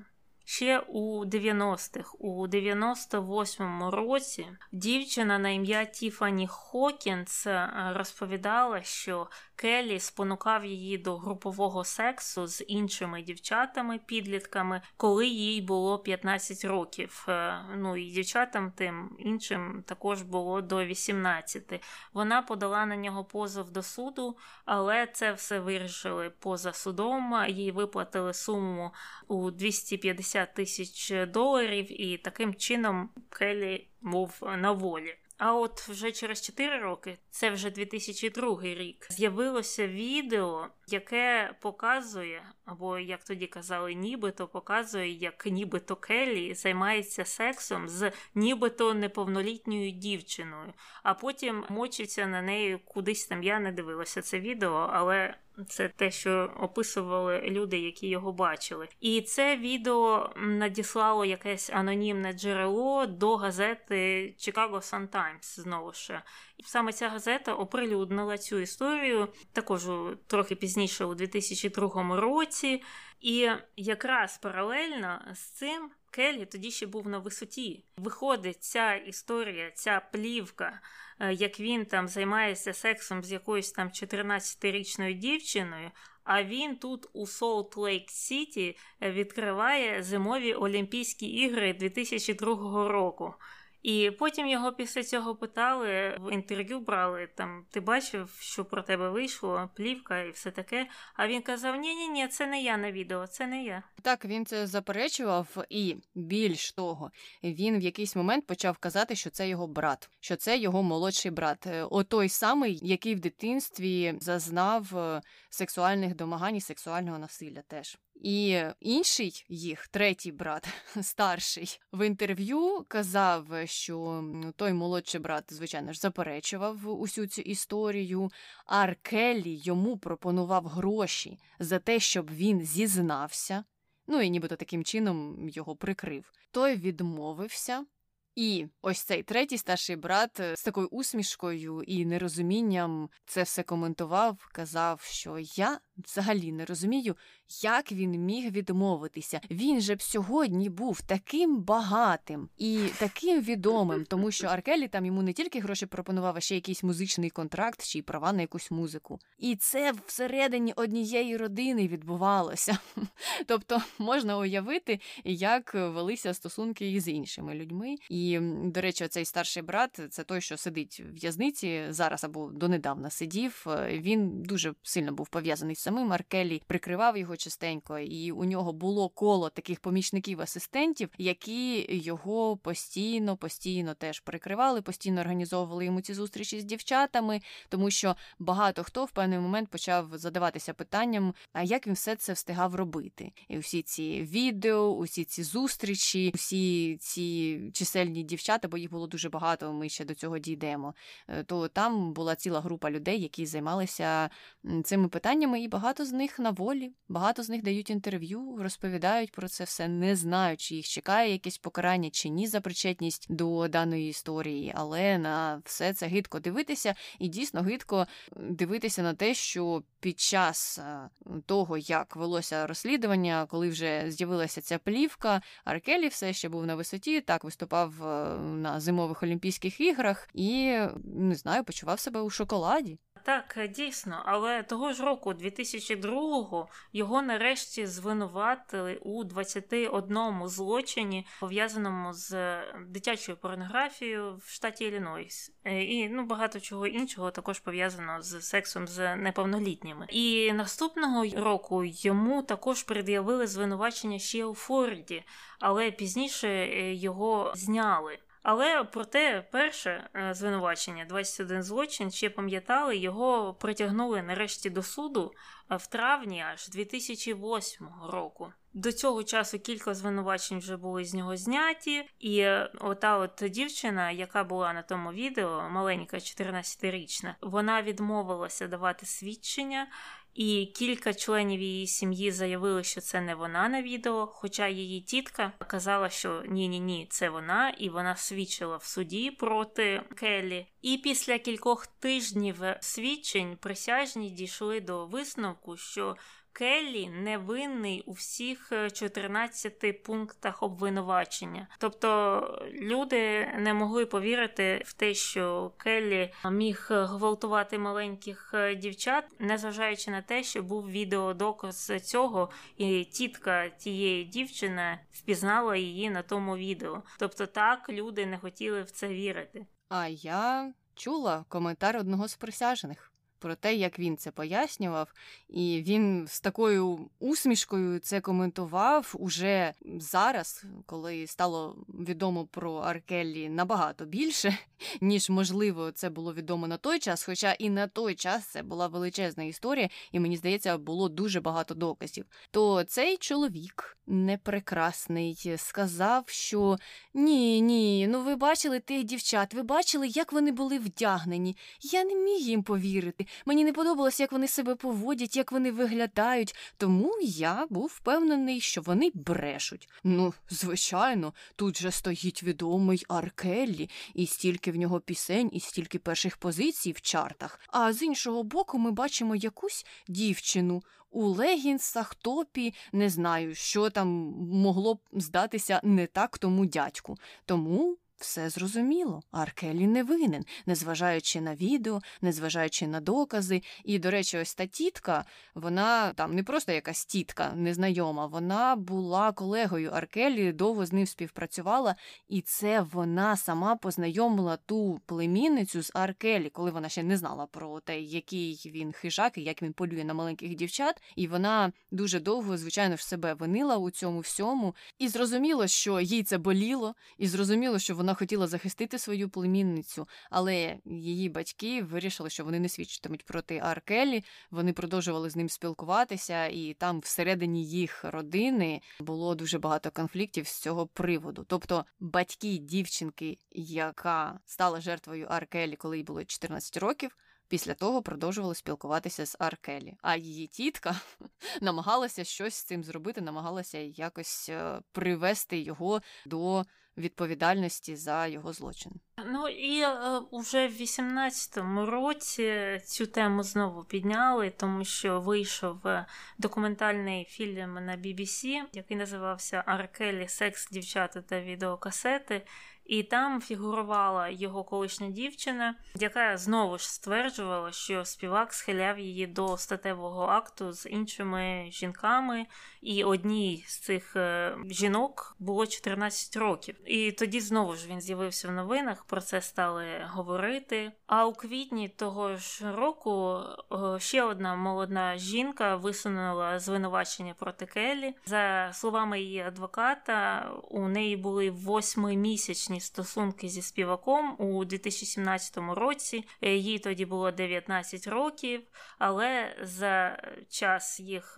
Ще у 90-х, у 98-му році, дівчина на ім'я Тіфані Хокінс е, розповідала, що Келлі спонукав її до групового сексу з іншими дівчатами-підлітками, коли їй було 15 років. Е, ну і дівчатам тим іншим також було до 18. Вона подала на нього позов до суду, але це все вирішили поза судом. Їй виплатили суму у 250 тисяч доларів, і таким чином Келлі був на волі. А от вже через 4 роки, це вже 2002 рік, з'явилося відео, яке показує, або як тоді казали, нібито показує, як нібито Келлі займається сексом з нібито неповнолітньою дівчиною, а потім мочиться на неї кудись там. Я не дивилася це відео, але Це те, що описували люди, які його бачили. І це відео надіслало якесь анонімне джерело до газети Chicago Sun Times, знову ж. Саме ця газета оприлюднила цю історію також трохи пізніше, у 2002 році. І якраз паралельно з цим Келлі тоді ще був на висоті. Виходить ця історія, ця плівка, е, як він там займається сексом з якоюсь там 14-річною дівчиною. А він тут у Солт Лейк Сіті відкриває зимові Олімпійські ігри 2002 року. І потім його після цього питали, в інтерв'ю брали там, ти бачив, що про тебе вийшло, плівка і все таке. А він казав: Ні, ні, ні, це не я на відео, це не я. Так, він це заперечував, і більш того, він в якийсь момент почав казати, що це його брат, що це його молодший брат, е, о той самий, який в дитинстві зазнав е, сексуальних домагань і сексуального насилля теж. І інший їх, третій брат, старший, в інтерв'ю казав, що той молодший брат, звичайно ж, заперечував усю цю історію. Аркелі йому пропонував гроші за те, щоб він зізнався. Ну і нібито таким чином його прикрив. Той відмовився. І ось цей третій старший брат з такою усмішкою і нерозумінням це все коментував, казав, що я взагалі не розумію, як він міг відмовитися. Він же б сьогодні був таким багатим і таким відомим, тому що Аркелі там йому не тільки гроші пропонував, а ще якийсь музичний контракт чи права на якусь музику. І це всередині однієї родини відбувалося. Тобто можна уявити, як велися стосунки із іншими людьми. І, до речі, цей старший брат це той, що сидить в в'язниці зараз або донедавна сидів. Він дуже сильно був пов'язаний з самим Аркелі, прикривав його частенько, і у нього було коло таких помічників-асистентів, які його постійно, постійно теж прикривали, постійно організовували йому ці зустрічі з дівчатами, тому що багато хто в певний момент почав задаватися питанням, а як він все це встигав робити. І усі ці відео, усі ці зустрічі, усі ці чисельні дівчата, бо їх було дуже багато. Ми ще до цього дійдемо. Е, то там була ціла група людей, які займалися цими питаннями, і багато з них на волі, багато з них дають інтерв'ю, розповідають про це все, не знають, чи їх чекає якесь покарання чи ні за причетність до даної історії, але на все це гидко дивитися, і дійсно гидко дивитися на те, що під час е, того, як велося розслідування, коли вже з'явилася ця плівка, Аркелі все ще був на висоті, так виступав е, на зимових Олімпійських іграх і не знаю, почував себе у шоколаді. Так, дійсно, але того ж року, 2002-го, його нарешті звинуватили у 21 злочині, пов'язаному з дитячою порнографією в штаті Іллінойс. Е, і ну багато чого іншого також пов'язано з сексом з неповнолітніми. І наступного року йому також пред'явили звинувачення ще у Форді, але пізніше е, його зняли. Але проте перше е, звинувачення, 21 злочин, ще пам'ятали, його притягнули нарешті до суду е, в травні аж 2008 року. До цього часу кілька звинувачень вже були з нього зняті, і е, ота от дівчина, яка була на тому відео, маленька 14-річна, вона відмовилася давати свідчення. І кілька членів її сім'ї заявили, що це не вона на відео. Хоча її тітка казала, що ні-ні ні, це вона, і вона свідчила в суді проти Келлі. І після кількох тижнів свідчень присяжні дійшли до висновку, що Келлі невинний у всіх 14 е, пунктах обвинувачення. Тобто люди не могли повірити в те, що Келлі міг гвалтувати маленьких е, дівчат, незважаючи на те, що був відеодоказ цього, і тітка тієї дівчини впізнала її на тому відео. Тобто, так люди не хотіли в це вірити. А я чула коментар одного з присяжних про те, як він це пояснював, і він з такою усмішкою це коментував уже зараз, коли стало відомо про Аркеллі набагато більше, ніж можливо це було відомо на той час. Хоча і на той час це була величезна історія, і мені здається, було дуже багато доказів. То цей чоловік непрекрасний сказав, що ні, ні, ну ви бачили тих дівчат, ви бачили, як вони були вдягнені. Я не міг їм повірити. Мені не подобалось, як вони себе поводять, як вони виглядають. Тому я був впевнений, що вони брешуть. Ну, звичайно, тут же стоїть відомий Аркеллі, і стільки в нього пісень, і стільки перших позицій в чартах. А з іншого боку, ми бачимо якусь дівчину. У легінсах, топі, не знаю, що там могло б здатися не так тому дядьку. Тому все зрозуміло, Аркелі не винен, незважаючи на відео, незважаючи на докази. І, до речі, ось та тітка, вона там не просто якась тітка незнайома, вона була колегою Аркелі, довго з ним співпрацювала, і це вона сама познайомила ту племінницю з Аркелі, коли вона ще не знала про те, який він хижак і як він полює на маленьких дівчат. І вона дуже довго, звичайно ж, себе винила у цьому всьому. І зрозуміло, що їй це боліло, і зрозуміло, що вона хотіла захистити свою племінницю, але її батьки вирішили, що вони не свідчитимуть проти Аркелі. Вони продовжували з ним спілкуватися, і там всередині їх родини було дуже багато конфліктів з цього приводу. Тобто батьки дівчинки, яка стала жертвою Аркелі, коли їй було 14 років. Після того продовжували спілкуватися з Аркелі. А її тітка намагалася щось з цим зробити, намагалася якось е, привести його до відповідальності за його злочин. Ну і е, уже в 18-му році цю тему знову підняли, тому що вийшов е, документальний фільм на BBC, який називався Аркелі Секс, дівчата та відеокасети. І там фігурувала його колишня дівчина, яка знову ж стверджувала, що співак схиляв її до статевого акту з іншими жінками, і одній з цих е, жінок було 14 років. І тоді знову ж він з'явився в новинах, про це стали говорити. А у квітні того ж року е, ще одна молода жінка висунула звинувачення проти Келлі. За словами її адвоката, у неї були восьмимісячні стосунки зі співаком у 2017 році. Е, їй тоді було 19 років, але за час їх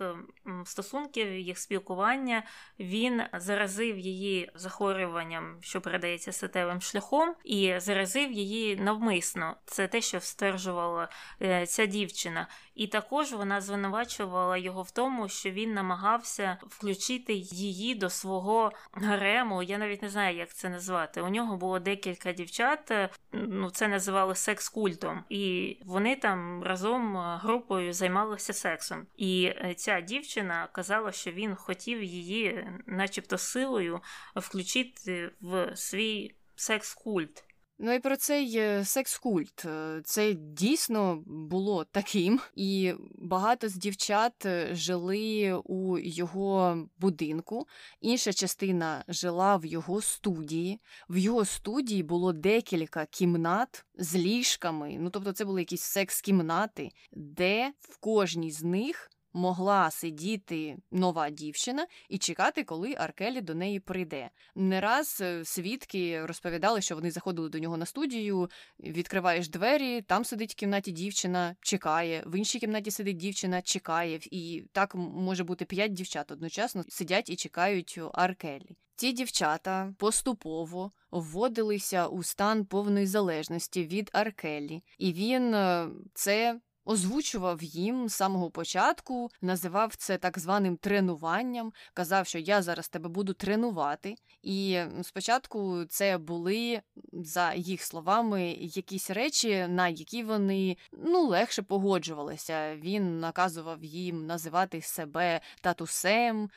стосунків їх спілкування, він заразив її захворюванням, що передається статевим шляхом, і заразив її навмисно. Це те, що стверджувала е, ця дівчина. І також вона звинувачувала його в тому, що він намагався включити її до свого гарему. Я навіть не знаю, як це назвати. У нього було декілька дівчат, е, ну це називали секс-культом, і вони там разом е, групою займалися сексом. І ця дівчина казала, що він хотів її, начебто, силою включити в свій секс-культ. Ну і про цей е, секс-культ. Е, це дійсно було таким, і багато з дівчат е, жили у його будинку. Інша частина жила в його студії. В його студії було декілька кімнат з ліжками. Ну тобто, це були якісь секс-кімнати, де в кожній з них могла сидіти нова дівчина і чекати, коли Аркелі до неї прийде. Не раз е, свідки розповідали, що вони заходили до нього на студію, відкриваєш двері, там сидить в кімнаті дівчина, чекає, в іншій кімнаті сидить дівчина, чекає, і так може бути п'ять дівчат одночасно сидять і чекають Аркелі. Ці дівчата поступово вводилися у стан повної залежності від Аркелі, і він е, це озвучував їм з самого початку, називав це так званим тренуванням, казав, що я зараз тебе буду тренувати. І спочатку це були, за їх словами, якісь речі, на які вони ну легше погоджувалися. Він наказував їм називати себе татусем,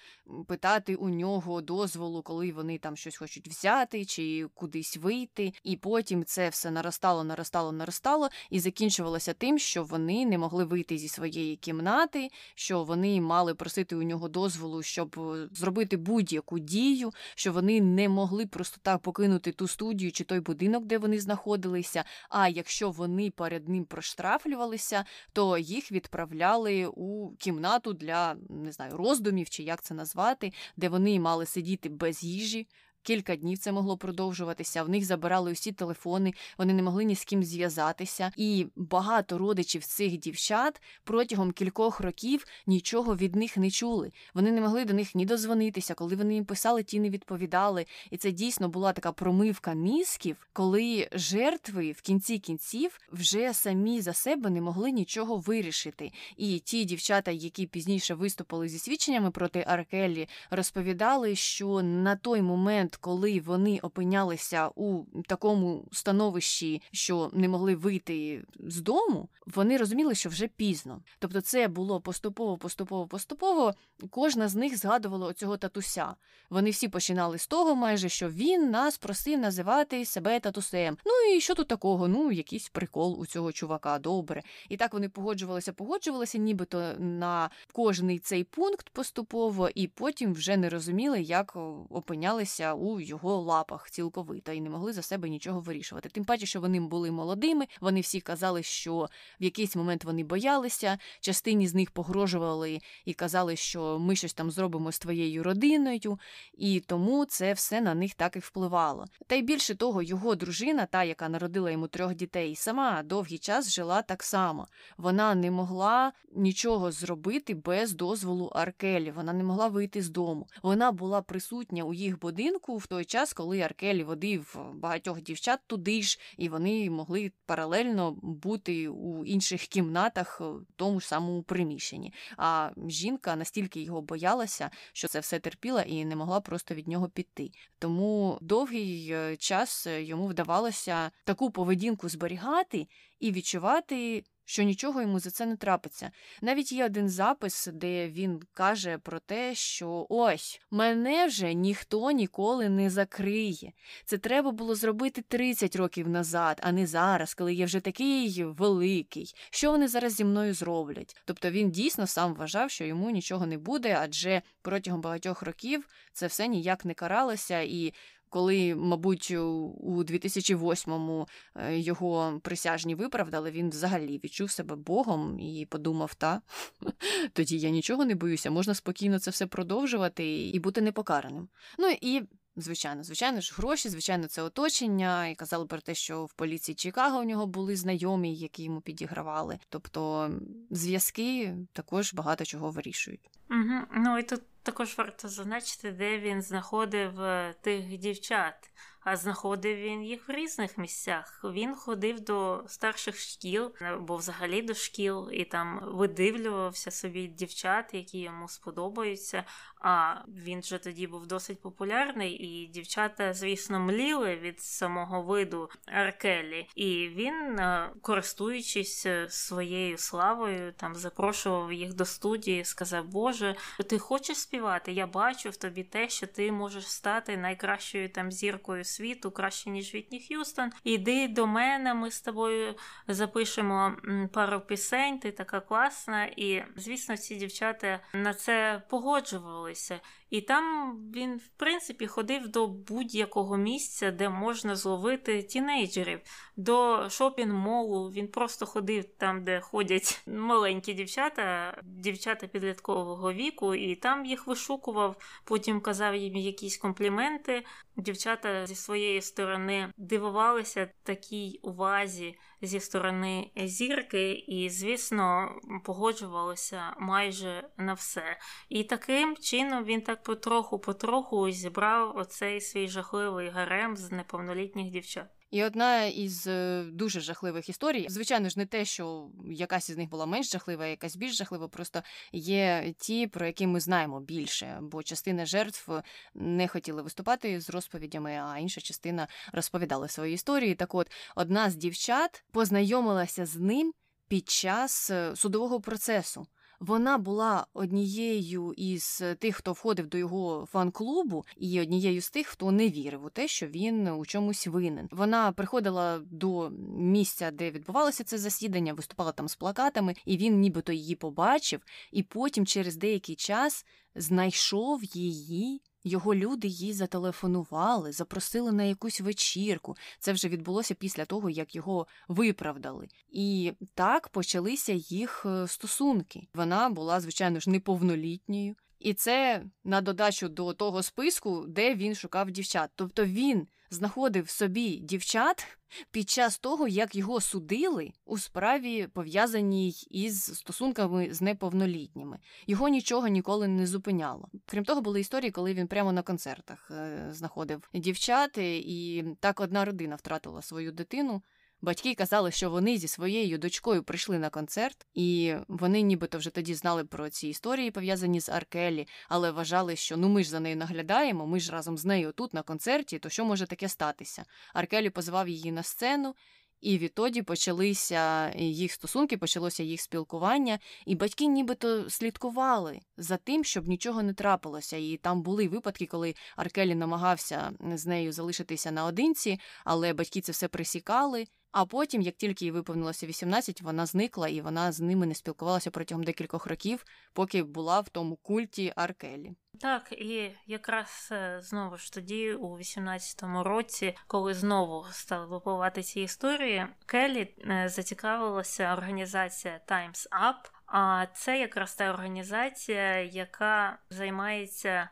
питати у нього дозволу, коли вони там щось хочуть взяти чи кудись вийти. І потім це все наростало, наростало, наростало, і закінчувалося тим, що вони не могли вийти зі своєї кімнати, що вони мали просити у нього дозволу, щоб е, зробити будь-яку дію, що вони не могли просто так покинути ту студію чи той будинок, де вони знаходилися. А якщо вони перед ним проштрафлювалися, то їх відправляли у кімнату для не знаю роздумів чи як це назвати, де вони мали сидіти без їжі Кілька днів це могло продовжуватися. В них забирали усі телефони, вони не могли ні з ким зв'язатися. І багато родичів цих дівчат протягом кількох років нічого від них не чули. Вони не могли до них ні дозвонитися, коли вони їм писали, ті не відповідали. І це дійсно була така промивка мізків, коли жертви в кінці кінців вже самі за себе не могли нічого вирішити. І ті дівчата, які пізніше виступили зі свідченнями проти Аркелі, розповідали, що на той момент, коли вони опинялися у такому становищі, що не могли вийти з дому, вони розуміли, що вже пізно. Тобто, це було поступово, поступово, поступово. Кожна з них згадувала оцього татуся. Вони всі починали з того, майже що він нас просив називати себе татусем. Ну і що тут такого? Ну, якийсь прикол у цього чувака, добре. І так вони погоджувалися, погоджувалися, нібито на кожний цей пункт поступово, і потім вже не розуміли, як опинялися у його лапах цілковито і не могли за себе нічого вирішувати. Тим паче, що вони були молодими, вони всі казали, що в якийсь момент вони боялися, частині з них погрожували і казали, що ми щось там зробимо з твоєю родиною, і тому це все на них так і впливало. Та й більше того, його дружина, та яка народила йому трьох дітей, сама довгий час жила так само. Вона не могла нічого зробити без дозволу Аркелі. Вона не могла вийти з дому. Вона була присутня у їх будинку в той час, коли Аркелі водив багатьох дівчат туди ж, і вони могли паралельно бути у інших кімнатах в тому ж самому приміщенні. А жінка настільки його боялася, що це все терпіла і не могла просто від нього піти. Тому довгий е, час йому вдавалося таку поведінку зберігати і відчувати що нічого йому за це не трапиться. Навіть є один запис, де він каже про те, що ось мене вже ніхто ніколи не закриє. Це треба було зробити 30 років назад, а не зараз, коли я вже такий великий. Що вони зараз зі мною зроблять? Тобто він дійсно сам вважав, що йому нічого не буде, адже протягом багатьох років це все ніяк не каралося і коли, мабуть, у 2008-му е, його присяжні виправдали, він взагалі відчув себе Богом і подумав: та тоді я нічого не боюся, можна спокійно це все продовжувати і бути непокараним. Ну і. Звичайно, звичайно ж, гроші, звичайно, це оточення, і казали про те, що в поліції Чикаго у нього були знайомі, які йому підігравали. Тобто зв'язки також багато чого вирішують. Угу. Ну і тут також варто зазначити, де він знаходив е, тих дівчат а знаходив він їх в різних місцях. Він ходив до старших шкіл, або взагалі до шкіл, і там видивлювався собі дівчат, які йому сподобаються. А він же тоді був досить популярний, і дівчата, звісно, мліли від самого виду Аркелі. І він, е, користуючись е, своєю славою, там запрошував їх до студії, сказав: Боже, ти хочеш співати? Я бачу в тобі те, що ти можеш стати найкращою там зіркою світу краще, ніж Вітні Х'юстон. Іди до мене, ми з тобою запишемо пару пісень, ти така класна. І, звісно, ці дівчата на це погоджувалися. І там він, в принципі, ходив до будь-якого місця, де можна зловити тінейджерів, до шопінг-молу. Він просто ходив там, де ходять маленькі дівчата, дівчата підліткового віку, і там їх вишукував, потім казав їм якісь компліменти. Дівчата зі своєї сторони дивувалися такій увазі зі сторони зірки, і, звісно, погоджувалися майже на все. І таким чином він так потроху-потроху зібрав оцей свій жахливий гарем з неповнолітніх дівчат. І одна із е, дуже жахливих історій, звичайно ж, не те, що якась із них була менш жахлива, а якась більш жахлива, просто є ті, про які ми знаємо більше, бо частина жертв не хотіли виступати з розповідями, а інша частина розповідала свої історії. Так, от одна з дівчат познайомилася з ним під час е, судового процесу. Вона була однією із тих, хто входив до його фан-клубу, і однією з тих, хто не вірив у те, що він у чомусь винен. Вона приходила до місця, де відбувалося це засідання, виступала там з плакатами, і він нібито її побачив, і потім, через деякий час, знайшов її його люди їй зателефонували, запросили на якусь вечірку. Це вже відбулося після того, як його виправдали. І так почалися їх е, стосунки. Вона була, звичайно ж, неповнолітньою. І це на додачу до того списку, де він шукав дівчат. Тобто він знаходив собі дівчат під час того, як його судили у справі, пов'язаній із стосунками з неповнолітніми. Його нічого ніколи не зупиняло. Крім того, були історії, коли він прямо на концертах е, знаходив дівчат, і так одна родина втратила свою дитину. Батьки казали, що вони зі своєю дочкою прийшли на концерт, і вони нібито вже тоді знали про ці історії, пов'язані з Аркелі, але вважали, що ну ми ж за нею наглядаємо, ми ж разом з нею тут на концерті, то що може таке статися? Аркелі позвав її на сцену. І відтоді почалися їх стосунки, почалося їх спілкування, і батьки нібито слідкували за тим, щоб нічого не трапилося. І там були випадки, коли Аркелі намагався з нею залишитися наодинці, але батьки це все присікали. А потім, як тільки їй виповнилося 18, вона зникла і вона з ними не спілкувалася протягом декількох років, поки була в тому культі Аркелі. Так, і якраз е, знову ж тоді, у 18-му році, коли знову стали випливати ці історії, Келі е, зацікавилася організація Times Up, а це якраз та організація, яка займається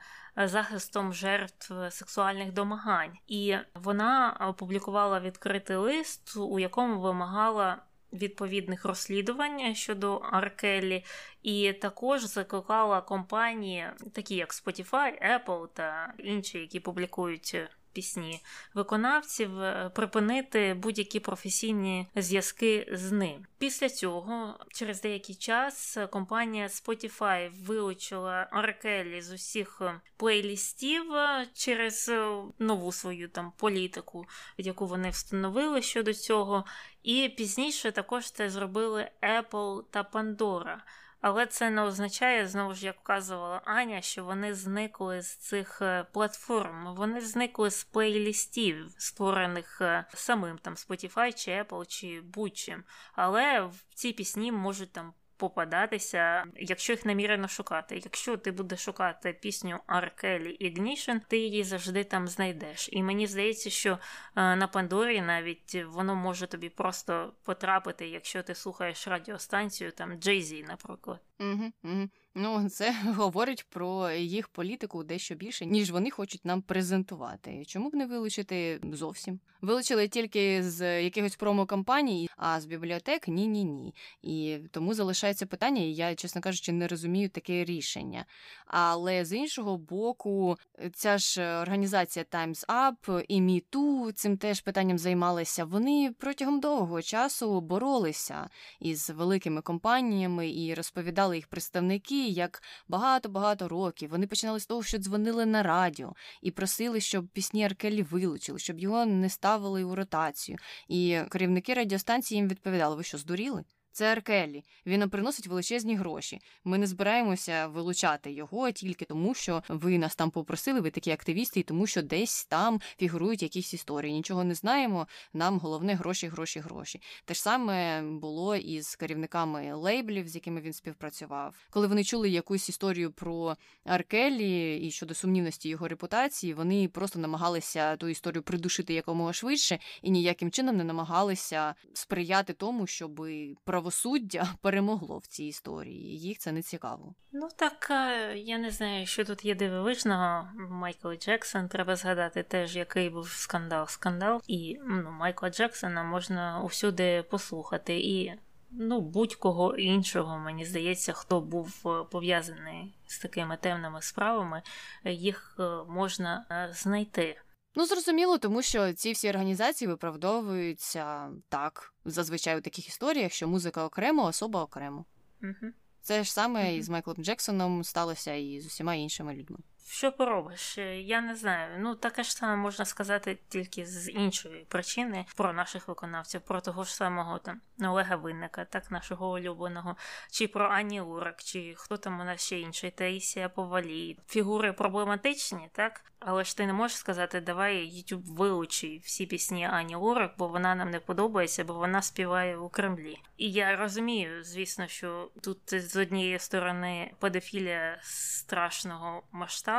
захистом жертв сексуальних домагань, і вона опублікувала відкритий лист, у якому вимагала. Відповідних розслідувань щодо Аркелі, і також закликала компанії, такі як Spotify, Apple та інші, які публікують пісні виконавців, е, припинити будь-які професійні зв'язки з ним. Після цього, через деякий час, компанія Spotify вилучила Аркелі з усіх плейлістів е, через е, нову свою там політику, яку вони встановили щодо цього. І пізніше також це зробили Apple та Pandora. Але це не означає, знову ж як вказувала Аня, що вони зникли з цих е, платформ. Вони зникли з плейлістів, створених е, самим там Spotify чи Apple чи будь-чим. Але ці пісні можуть там попадатися, якщо їх намірено шукати. Якщо ти будеш шукати пісню Аркелі Ignition, ти її завжди там знайдеш. І мені здається, що е, на Пандорі навіть воно може тобі просто потрапити, якщо ти слухаєш радіостанцію, там Jay-Z, наприклад. Угу, угу. Ну, це говорить про їх політику дещо більше, ніж вони хочуть нам презентувати. Чому б не вилучити зовсім? Вилучили тільки з якихось промокампаній, а з бібліотек ні, ні, ні. І тому залишається питання, і я, чесно кажучи, не розумію таке рішення. Але з іншого боку, ця ж організація Times Up і MeToo цим теж питанням займалися. Вони протягом довгого часу боролися із великими компаніями і розповідали їх представники як багато-багато років вони починали з того, що дзвонили на радіо і просили, щоб пісні Аркелі вилучили, щоб його не ставили у ротацію. І керівники радіостанції їм відповідали: ви що здуріли? Це Аркелі. Він приносить величезні гроші. Ми не збираємося вилучати його тільки тому, що ви нас там попросили, ви такі активісти, і тому що десь там фігурують якісь історії. Нічого не знаємо. Нам головне гроші, гроші, гроші. Те ж саме було і з керівниками лейблів, з якими він співпрацював. Коли вони чули якусь історію про Аркелі і щодо сумнівності його репутації, вони просто намагалися ту історію придушити якомога швидше і ніяким чином не намагалися сприяти тому, щоб право правосуддя перемогло в цій історії. Їх це не цікаво. Ну так я не знаю, що тут є дивовижного. Майкл Джексон треба згадати теж, який був скандал. Скандал, і ну, Майкла Джексона можна усюди послухати і. Ну, будь-кого іншого, мені здається, хто був е, пов'язаний з такими темними справами, їх е, можна е, знайти. Ну, зрозуміло, тому що ці всі організації виправдовуються так, зазвичай у таких історіях, що музика окремо, особа окремо. Угу. Це ж саме угу. і з Майклом Джексоном сталося і з усіма іншими людьми. Що поробиш? Я не знаю. Ну таке ж саме можна сказати тільки з іншої причини про наших виконавців, про того ж самого там Олега Винника, так нашого улюбленого, чи про Ані Лурак, чи хто там у нас ще інший, Таїсія Повалій. Фігури проблематичні, так? Але ж ти не можеш сказати, давай YouTube вилучи всі пісні Ані Лурак, бо вона нам не подобається, бо вона співає у Кремлі. І я розумію, звісно, що тут з однієї сторони педофілія страшного масштабу,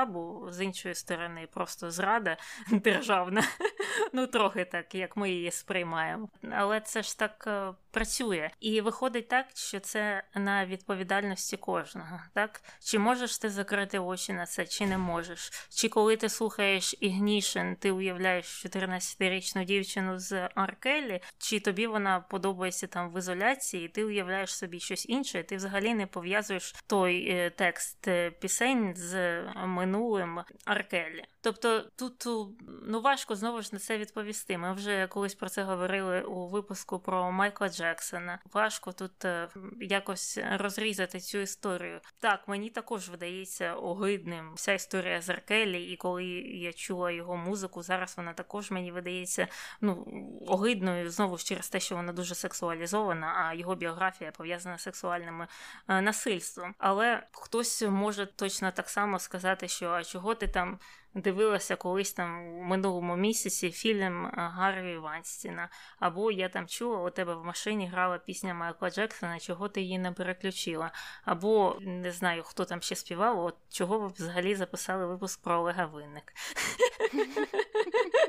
з іншої сторони, просто зрада державна. Ну, трохи так, як ми її сприймаємо. Але це ж так е, працює. І виходить так, що це на відповідальності кожного. Так? Чи можеш ти закрити очі на це, чи не можеш? Чи коли ти слухаєш Ігнішен, ти уявляєш 14-річну дівчину з Аркелі, чи тобі вона подобається там в ізоляції, ти уявляєш собі щось інше, ти взагалі не пов'язуєш той е, текст е, пісень з минулим Аркелі. Тобто тут ну важко знову ж на це відповісти. Ми вже колись про це говорили у випуску про Майкла Джексона. Важко тут е, якось розрізати цю історію. Так, мені також видається огидним вся історія з Аркелі, і коли я чула його музику, зараз вона також мені видається ну огидною знову ж через те, що вона дуже сексуалізована, а його біографія пов'язана з сексуальним е, насильством. Але хтось може точно так само сказати, що а чого ти там дивилася колись там у минулому місяці фільм е, Гаррі Ванстіна. Або я там чула, у тебе в машині грала пісня Майкла Джексона, чого ти її не переключила. Або не знаю, хто там ще співав, от чого ви взагалі записали випуск про Олега Винник.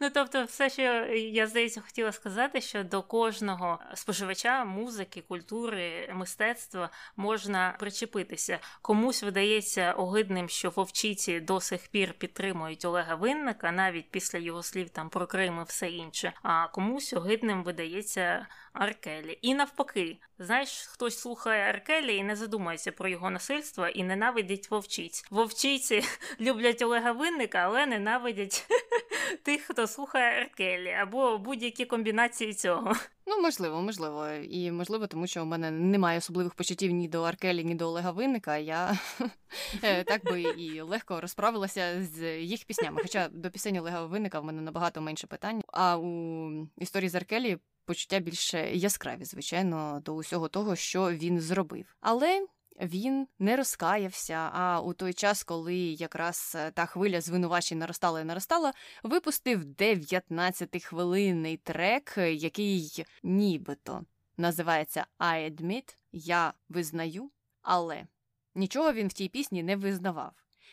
Ну, тобто, все, що я здається, хотіла сказати, що до кожного споживача музики, культури, мистецтва можна причепитися. Комусь видається огидним, що вовчиці до сих пір підтримують Олега Винника, навіть після його слів там про Крим і все інше. А комусь огидним видається Аркелі. І навпаки, знаєш, хтось слухає Аркелі і не задумається про його насильство і ненавидить вовчиць. Вовчиці люблять Олега Винника, але ненавидять тих, хто слухає Аркелі, або будь-які комбінації цього. Ну, можливо, можливо. І можливо, тому що у мене немає особливих почуттів ні до Аркелі, ні до Олега Винника. Я е, так би і легко розправилася з їх піснями. Хоча до пісень Олега Винника в мене набагато менше питань. А у історії з Аркелі почуття більш яскраві, звичайно, до усього того, що він зробив. Але. Він не розкаявся. А у той час, коли якраз е, та хвиля звинувачень наростала і наростала, випустив 19-хвилинний трек, який нібито називається I admit, я визнаю, але нічого він в тій пісні не визнавав.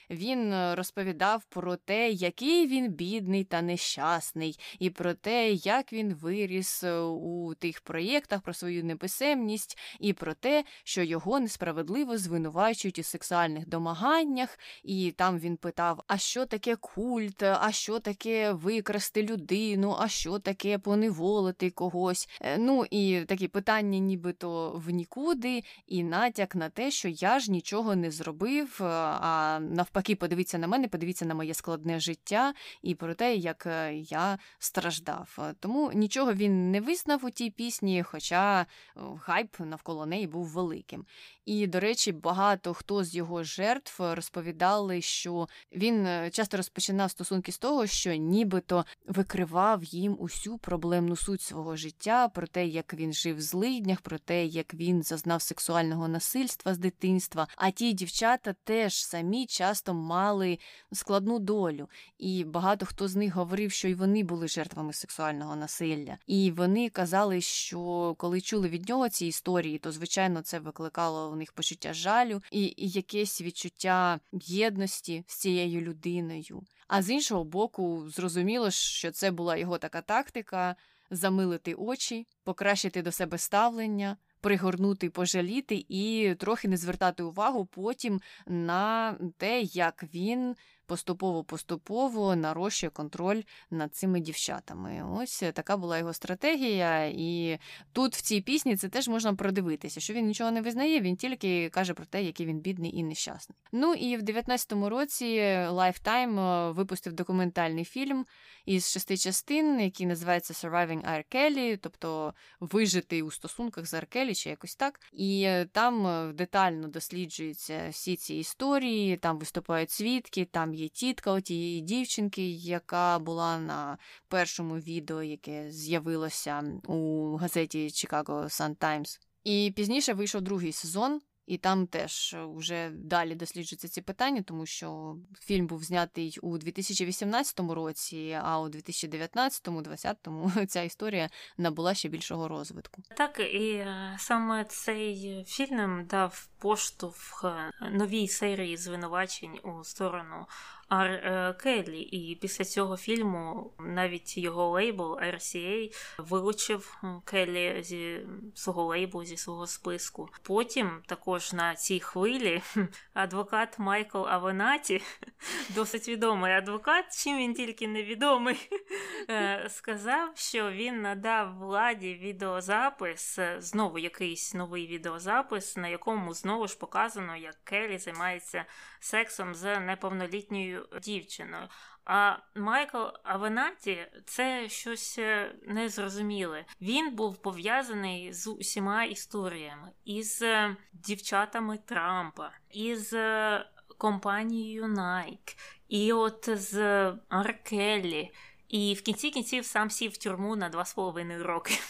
Він е, розповідав про те, який він бідний та нещасний, і про те, як він виріс е, у тих проєктах, про свою неписемність, і про те, що його несправедливо звинувачують у сексуальних домаганнях. І там він питав: а що таке культ, а що таке викрасти людину, а що таке поневолити когось. Е, ну і такі питання, нібито в нікуди, і натяк на те, що я ж нічого не зробив, а навпаки навпаки, подивіться на мене, подивіться на моє складне життя і про те, як е, я страждав. Е, тому нічого він не визнав у тій пісні, хоча хайп навколо неї був великим. І, до речі, багато хто з його жертв розповідали, що він е, часто розпочинав стосунки з того, що нібито викривав їм усю проблемну суть свого життя, про те, як він жив в злиднях, про те, як він зазнав сексуального насильства з дитинства. А ті дівчата теж самі часто мали складну долю, і багато хто з них говорив, що й вони були жертвами сексуального насилля. І вони казали, що коли чули від нього ці історії, то звичайно це викликало них почуття жалю і якесь відчуття єдності з цією людиною. А з іншого боку, зрозуміло, що це була його така тактика замилити очі, покращити до себе ставлення. Пригорнути, пожаліти і трохи не звертати увагу потім на те, як він поступово-поступово нарощує контроль над цими дівчатами. Ось така була його стратегія, і тут в цій пісні це теж можна продивитися, що він нічого не визнає, він тільки каже про те, який він бідний і нещасний. Ну і в 19-му році Lifetime е, випустив документальний фільм із шести частин, який називається Surviving R. Kelly, тобто вижити у стосунках з R. Kelly, чи якось так. І е, там е, детально досліджуються всі ці історії, там виступають свідки, там є тітка тієї дівчинки, яка була на першому відео, яке з'явилося у газеті Chicago Sun-Times. І пізніше вийшов другий сезон. І там теж вже далі досліджуються ці питання, тому що фільм був знятий у 2018 році, а у 2019-2020 ця історія набула ще більшого розвитку. Так і е, саме цей фільм дав поштовх новій серії звинувачень у сторону Ар е, Келлі. І після цього фільму навіть його лейбл RCA вилучив Келлі зі свого лейбу, зі свого списку. Потім також на цій хвилі адвокат Майкл Авенаті, досить відомий адвокат, чим він тільки невідомий, е, сказав, що він надав владі відеозапис, знову якийсь новий відеозапис, на якому знову ж показано, як Келлі займається сексом з неповнолітньою дівчиною. А Майкл Авенаті це щось е, незрозуміле. Він був пов'язаний з усіма історіями із е, дівчатами Трампа, із е, компанією Nike, і от з Аркеллі. І в кінці кінців сам сів в тюрму на два з половиною роки.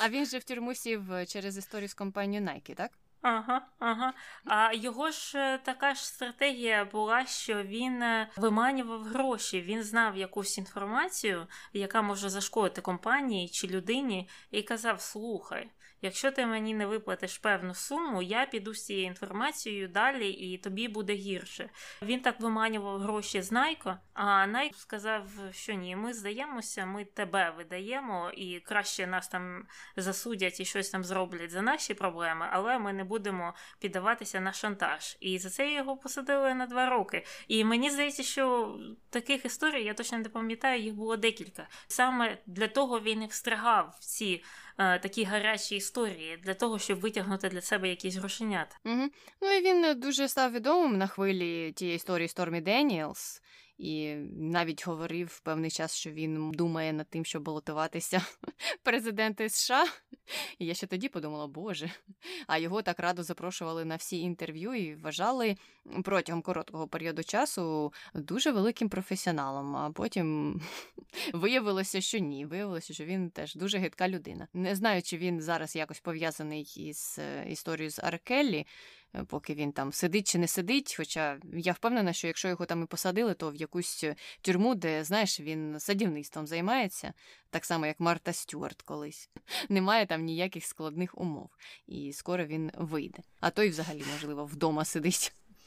А він же в тюрму сів через історію з компанією Nike, так? Ага, ага. А його ж е, така ж стратегія була, що він е, виманював гроші. Він знав якусь інформацію, яка може зашкодити компанії чи людині, і казав: Слухай, якщо ти мені не виплатиш певну суму, я піду з цією інформацією далі, і тобі буде гірше. Він так виманював гроші з Найко, а Найк сказав, що ні, ми здаємося, ми тебе видаємо, і краще нас там засудять і щось там зроблять за наші проблеми, але ми не будемо піддаватися на шантаж. І за це його посадили на два роки. І мені здається, що таких історій я точно не пам'ятаю, їх було декілька. Саме для того він і встрягав ці. Е, такі гарячі історії для того, щоб витягнути для себе якісь грошенята. Угу. Ну і він дуже став відомим на хвилі тієї історії Стормі Деніелс. І навіть говорив певний час, що він думає над тим, щоб балотуватися президенти США. І я ще тоді подумала, боже. А його так радо запрошували на всі інтерв'ю і вважали протягом короткого періоду часу дуже великим професіоналом. А потім виявилося, що ні. Виявилося, що він теж дуже гидка людина. Не знаю, чи він зараз якось пов'язаний із е, історією з Аркеллі. Поки він там сидить чи не сидить. Хоча я впевнена, що якщо його там і посадили, то в якусь тюрму, де, знаєш, він садівництвом займається, так само, як Марта Стюарт колись. Немає там ніяких складних умов. І скоро він вийде. А той взагалі, можливо, вдома сидить.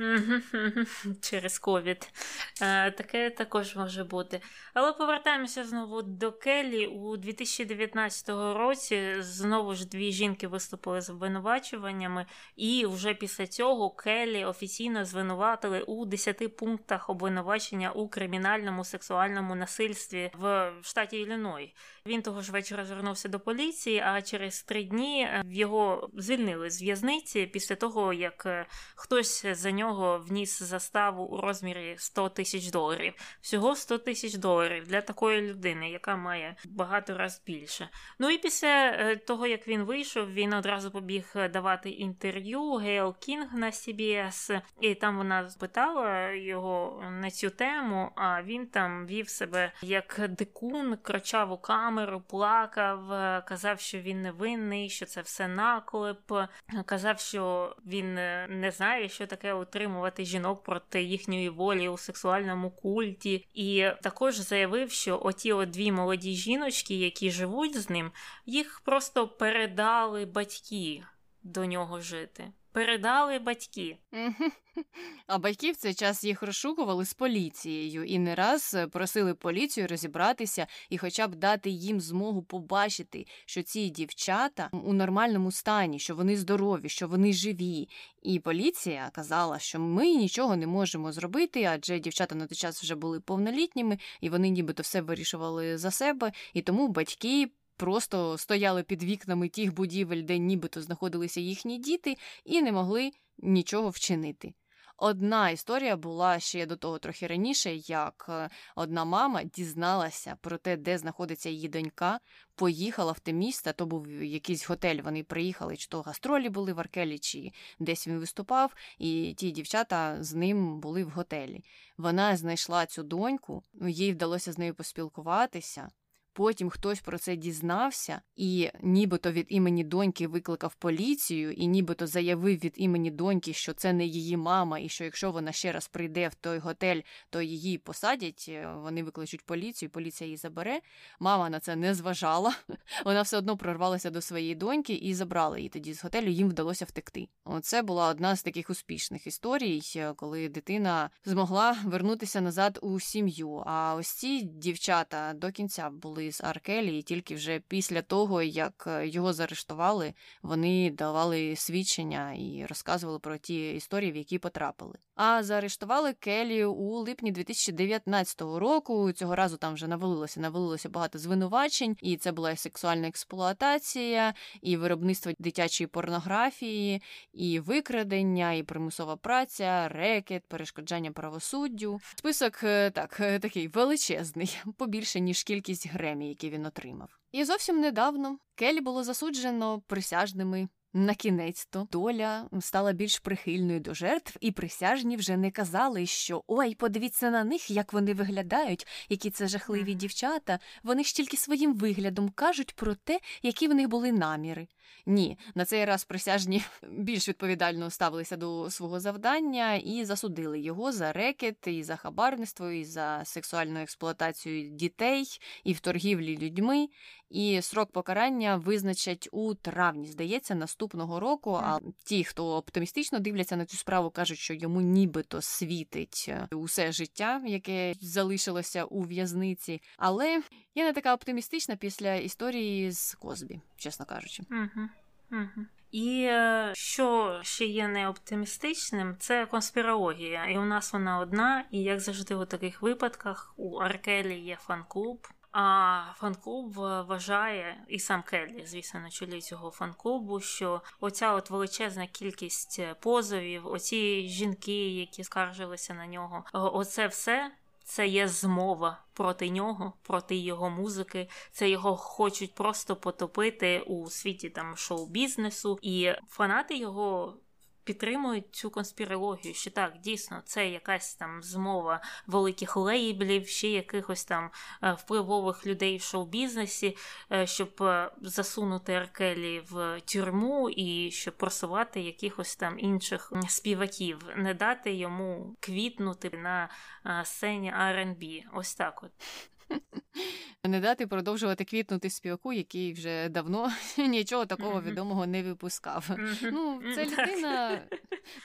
Через ковід. Е, таке також може бути. Але повертаємося знову до Келі. У 2019 році знову ж дві жінки виступили з обвинувачуваннями, і вже після цього Келі офіційно звинуватили у 10 пунктах обвинувачення у кримінальному сексуальному насильстві в штаті Ілліной. Він того ж вечора звернувся до поліції, а через три дні е, його звільнили з в'язниці після того, як е, хтось за нього вніс заставу у розмірі 100 тисяч доларів. Всього 100 тисяч доларів для такої людини, яка має багато раз більше. Ну і після е, того, як він вийшов, він одразу побіг давати інтерв'ю Гейл Кінг на CBS, і там вона спитала його на цю тему. А він там вів себе як дикун, кричав у камеру, плакав, казав, що він невинний, що це все наклеп. Казав, що він не знає, що таке утримувати жінок проти їхньої волі у сексуальному культі, і також заявив, що оті от дві молоді жіночки, які живуть з ним, їх просто передали батьки до нього жити передали батьки. А батьки в цей час їх розшукували з поліцією і не раз е, просили поліцію розібратися і, хоча б дати їм змогу побачити, що ці дівчата у нормальному стані, що вони здорові, що вони живі. І поліція казала, що ми нічого не можемо зробити, адже дівчата на той час вже були повнолітніми, і вони нібито все вирішували за себе, і тому батьки просто стояли під вікнами тих будівель, де нібито знаходилися їхні діти, і не могли нічого вчинити. Одна історія була ще до того трохи раніше, як е, одна мама дізналася про те, де знаходиться її донька, поїхала в те місце, то був якийсь готель. Вони приїхали, чи то гастролі були в Аркелі, чи десь він виступав, і ті дівчата з ним були в готелі. Вона знайшла цю доньку, їй вдалося з нею поспілкуватися. Потім хтось про це дізнався, і нібито від імені доньки викликав поліцію, і нібито заявив від імені доньки, що це не її мама, і що якщо вона ще раз прийде в той готель, то її посадять. Е, вони викличуть поліцію, поліція її забере. Мама на це не зважала. Вона все одно прорвалася до своєї доньки і забрала її тоді з готелю. Їм вдалося втекти. Оце була одна з таких успішних історій, е, коли дитина змогла вернутися назад у сім'ю. А ось ці дівчата до кінця були з Аркелі, і тільки вже після того, як е, його заарештували, вони давали свідчення і розказували про ті історії, в які потрапили. А заарештували Келі у липні 2019 року. Цього разу там вже навалилося, навалилося багато звинувачень, і це була і сексуальна експлуатація, і виробництво дитячої порнографії, і викрадення, і примусова праця, рекет, перешкоджання правосуддю. Список е, так е, такий величезний, побільше ніж кількість гремі, які він отримав. І зовсім недавно Келі було засуджено присяжними на кінець то доля стала більш прихильною до жертв, і присяжні вже не казали, що ой, подивіться на них, як вони виглядають, які це жахливі дівчата. Вони ж тільки своїм виглядом кажуть про те, які в них були наміри. Ні, на цей раз присяжні більш відповідально ставилися до свого завдання і засудили його за рекет, і за хабарництво, і за сексуальну експлуатацію дітей, і в торгівлі людьми. І срок покарання визначать у травні, здається, наступного року. А ті, хто оптимістично дивляться на цю справу, кажуть, що йому нібито світить е, усе життя, яке залишилося у в'язниці. Але я не така оптимістична після історії з Козбі, чесно кажучи. Угу. Угу. І е, що ще є неоптимістичним, це конспірологія. І у нас вона одна, і як завжди у таких випадках у Аркелі є фан-клуб. А фан-клуб вважає, і сам Келлі, звісно, на чолі цього фан-клубу, що оця от величезна кількість позовів, оці жінки, які скаржилися на нього, оце все це є змова проти нього, проти його музики. Це його хочуть просто потопити у світі там шоу-бізнесу, і фанати його підтримують цю конспірологію, що так, дійсно, це якась там змова великих лейблів, ще якихось там е, впливових людей в шоу-бізнесі, е, щоб е, засунути Аркелі в тюрму і щоб просувати якихось там інших співаків, не дати йому квітнути на сцені R&B. Ось так от. Не дати продовжувати квітнути співаку, який вже давно нічого такого відомого не випускав. Ну, це людина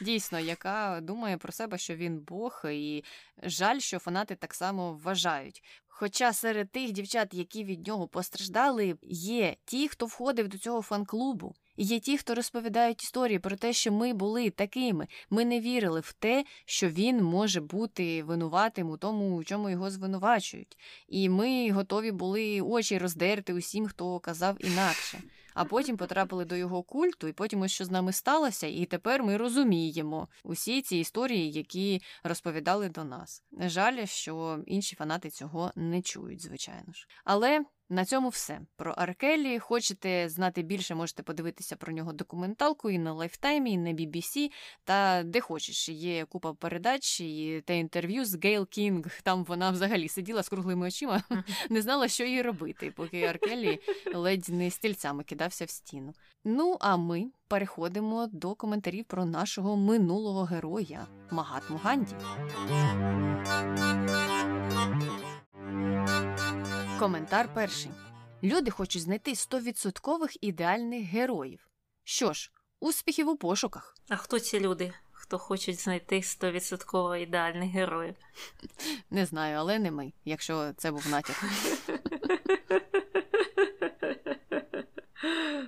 дійсно, яка думає про себе, що він Бог, і жаль, що фанати так само вважають. Хоча серед тих дівчат, які від нього постраждали, є ті, хто входив до цього фан-клубу. Є ті, хто розповідають історії про те, що ми були такими. Ми не вірили в те, що він може бути винуватим у тому, у чому його звинувачують. І ми готові були очі роздерти усім, хто казав інакше. А потім потрапили до його культу, і потім ось що з нами сталося, і тепер ми розуміємо усі ці історії, які розповідали до нас. Жаль, що інші фанати цього не чують, звичайно ж. Але на цьому все. Про Ар Келлі. Хочете знати більше, можете подивитися про нього документалку і на Lifetime і, і на BBC, та де хочеш. Є купа передач і те інтерв'ю з Гейл Кінг. Там вона взагалі сиділа з круглими очима, не знала, що їй робити, поки Ар Келлі ледь не стільцями кидався в стіну. Ну, а ми переходимо до коментарів про нашого минулого героя Магатму Ганді. Коментар перший. Люди хочуть знайти стовідсоткових ідеальних героїв. Що ж, успіхів у пошуках. А хто ці люди, хто хочуть знайти стовідсотково ідеальних героїв? Не знаю, але не ми, якщо це був натяк.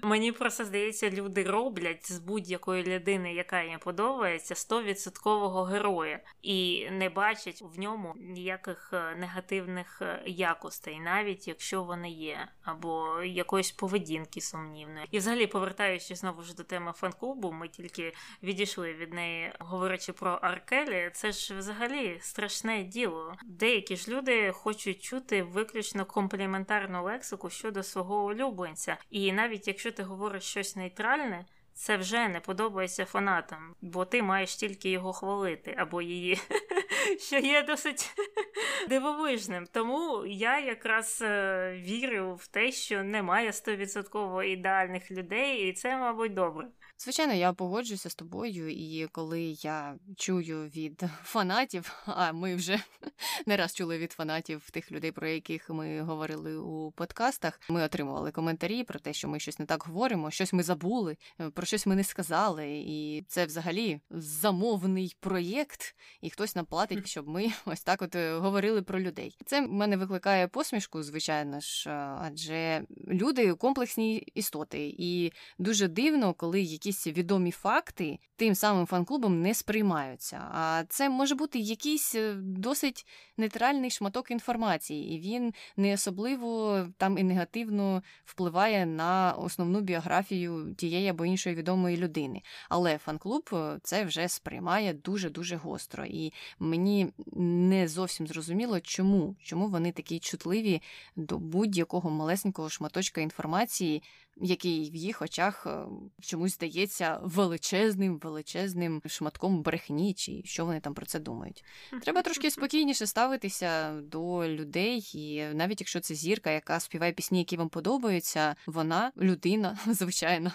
Мені просто здається, люди роблять з будь-якої людини, яка їм подобається, стовідсоткового героя, і не бачать в ньому ніяких е, негативних е, якостей, навіть якщо вони є, або якоїсь поведінки сумнівної. І, взагалі, повертаючись знову ж до теми фан-клубу, ми тільки відійшли від неї, говорячи про Аркелі. Це ж взагалі страшне діло. Деякі ж люди хочуть чути виключно компліментарну лексику щодо свого улюбленця, і навіть якщо ти говориш щось нейтральне, це вже не подобається фанатам, бо ти маєш тільки його хвалити або її. що є досить дивовижним. Тому я якраз е, вірю в те, що немає стовідсотково ідеальних людей, і це, мабуть, добре. Звичайно, я погоджуюся з тобою, і коли я чую від фанатів, а ми вже не раз чули від фанатів тих людей, про яких ми говорили у подкастах. Ми отримували коментарі про те, що ми щось не так говоримо, щось ми забули, е, про щось ми не сказали. І це взагалі замовний проєкт, і хтось нам платить, щоб ми ось так от е, говорили про людей. Це в мене викликає посмішку, звичайно ж, адже люди комплексні істоти, і дуже дивно, коли якісь якісь відомі факти тим самим фан-клубом не сприймаються. А це може бути якийсь е, досить нейтральний шматок інформації, і він не особливо там і негативно впливає на основну біографію тієї або іншої відомої людини. Але фан-клуб е, це вже сприймає дуже дуже гостро. І мені не зовсім зрозуміло, чому, чому вони такі чутливі до будь-якого малесенького шматочка інформації який в їх очах е, чомусь здається величезним, величезним шматком брехні, чи що вони там про це думають. Треба трошки спокійніше ставитися до людей, і навіть якщо це зірка, яка співає пісні, які вам подобаються, вона людина, звичайно,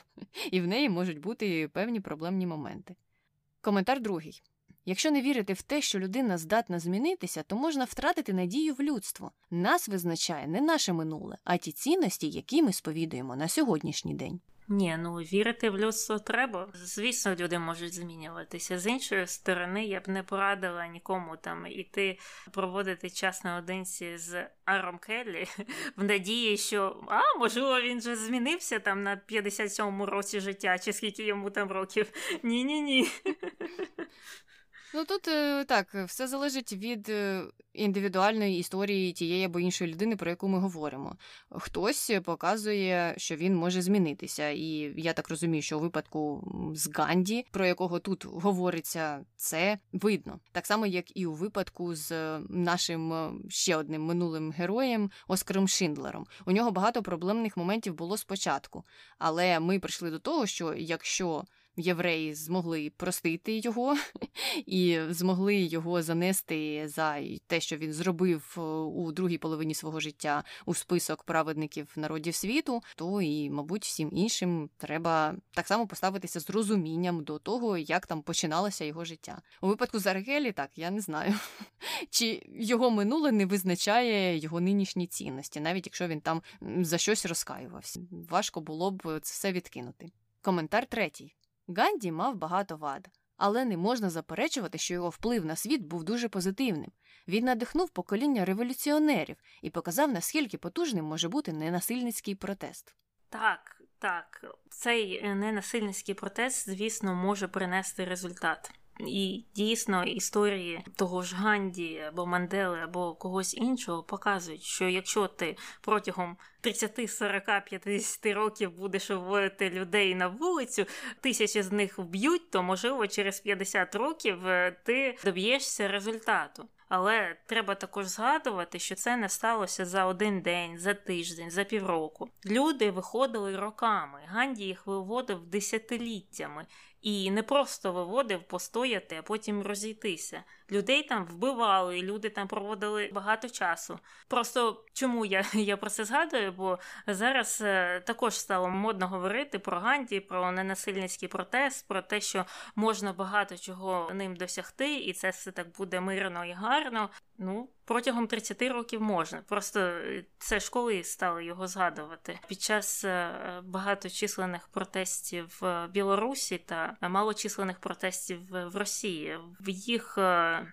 і в неї можуть бути певні проблемні моменти. Коментар другий. Якщо не вірити в те, що людина здатна змінитися, то можна втратити надію в людство. Нас визначає не наше минуле, а ті цінності, які ми сповідуємо на сьогоднішній день. Ні, ну вірити в людство треба. Звісно, люди можуть змінюватися. З іншої сторони, я б не порадила нікому там іти проводити час наодинці з Аром Келлі в надії, що а можливо він же змінився там на 57-му році життя, чи скільки йому там років. Ні, ні, ні. Ну тут е, так, все залежить від е, індивідуальної історії тієї або іншої людини, про яку ми говоримо. Хтось показує, що він може змінитися, і я так розумію, що у випадку з Ганді, про якого тут говориться, це видно. Так само, як і у випадку з нашим е, ще одним минулим героєм Оскаром Шиндлером. У нього багато проблемних моментів було спочатку, але ми прийшли до того, що якщо євреї змогли простити його і змогли його занести за те, що він зробив е, у другій половині свого життя у список праведників народів світу, то і, мабуть, всім іншим треба так само поставитися з розумінням до того, як там починалося його життя. У випадку з Аргелі, так я не знаю, чи його минуле не визначає його нинішні цінності, навіть якщо він там за щось розкаювався. Важко було б це все відкинути. Коментар третій. Ганді мав багато вад, але не можна заперечувати, що його вплив на світ був дуже позитивним. Він надихнув покоління революціонерів і показав, наскільки потужним може бути ненасильницький протест. Так, так, цей ненасильницький протест, звісно, може принести результат. І дійсно історії того ж Ганді або Мандели, або когось іншого показують, що якщо ти протягом 30, 40, 50 років будеш виводити людей на вулицю, тисячі з них вб'ють, то можливо через 50 років е, ти доб'єшся результату. Але треба також згадувати, що це не сталося за один день, за тиждень, за півроку. Люди виходили роками. Ганді їх виводив десятиліттями і не просто виводив постояти, а потім розійтися. Людей там вбивали, люди там проводили багато часу. Просто чому я я про це згадую? Бо зараз е, також стало модно говорити про Ганді, про ненасильницький протест, про те, що можна багато чого ним досягти, і це все так буде мирно і гарно. Ну, протягом 30 років можна. Просто е, це школи стали його згадувати. Під час е, багаточисленних протестів в Білорусі та малочисленних протестів в Росії в їх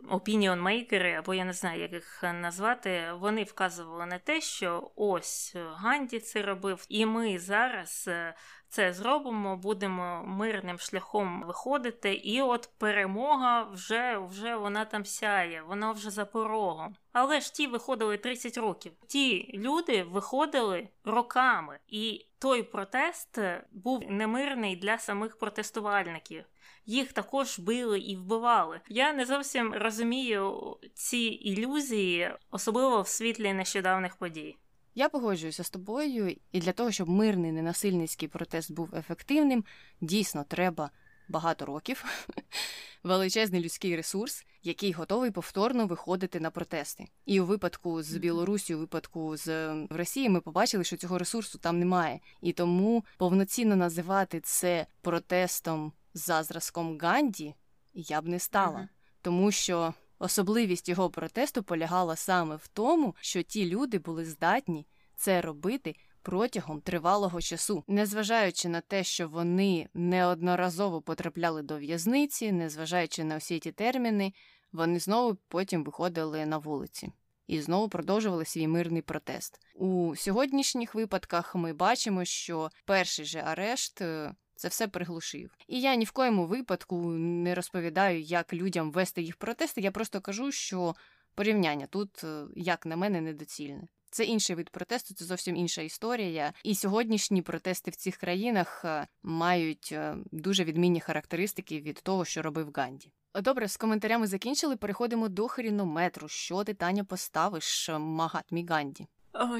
опініонмейкери, або я не знаю, як їх назвати, вони вказували на те, що ось Ганді це робив, і ми зараз е, це зробимо, будемо мирним шляхом виходити, і от перемога вже вже вона там сяє, вона вже за порогом. Але ж ті виходили 30 років. Ті люди виходили роками, і той протест був немирний для самих протестувальників. Їх також били і вбивали. Я не зовсім розумію ці ілюзії, особливо в світлі нещодавних подій. Я погоджуюся з тобою, і для того, щоб мирний ненасильницький протест був ефективним, дійсно треба багато років, величезний людський ресурс, який готовий повторно виходити на протести. І у випадку з Білорусі, у випадку з Росії, ми побачили, що цього ресурсу там немає, і тому повноцінно називати це протестом за зразком Ганді я б не стала, тому що. Особливість його протесту полягала саме в тому, що ті люди були здатні це робити протягом тривалого часу, незважаючи на те, що вони неодноразово потрапляли до в'язниці, незважаючи на всі ті терміни, вони знову потім виходили на вулиці. І знову продовжували свій мирний протест. У сьогоднішніх випадках ми бачимо, що перший же арешт е, це все приглушив. І я ні в коєму випадку не розповідаю, як людям вести їх протести. Я просто кажу, що порівняння тут, е, як на мене, недоцільне. Це інший вид протесту, це зовсім інша історія. І сьогоднішні протести в цих країнах е, мають е, дуже відмінні характеристики від того, що робив Ганді. Добре, з коментарями закінчили. Переходимо до хрінометру. Що ти Таня поставиш Магатмі Ганді?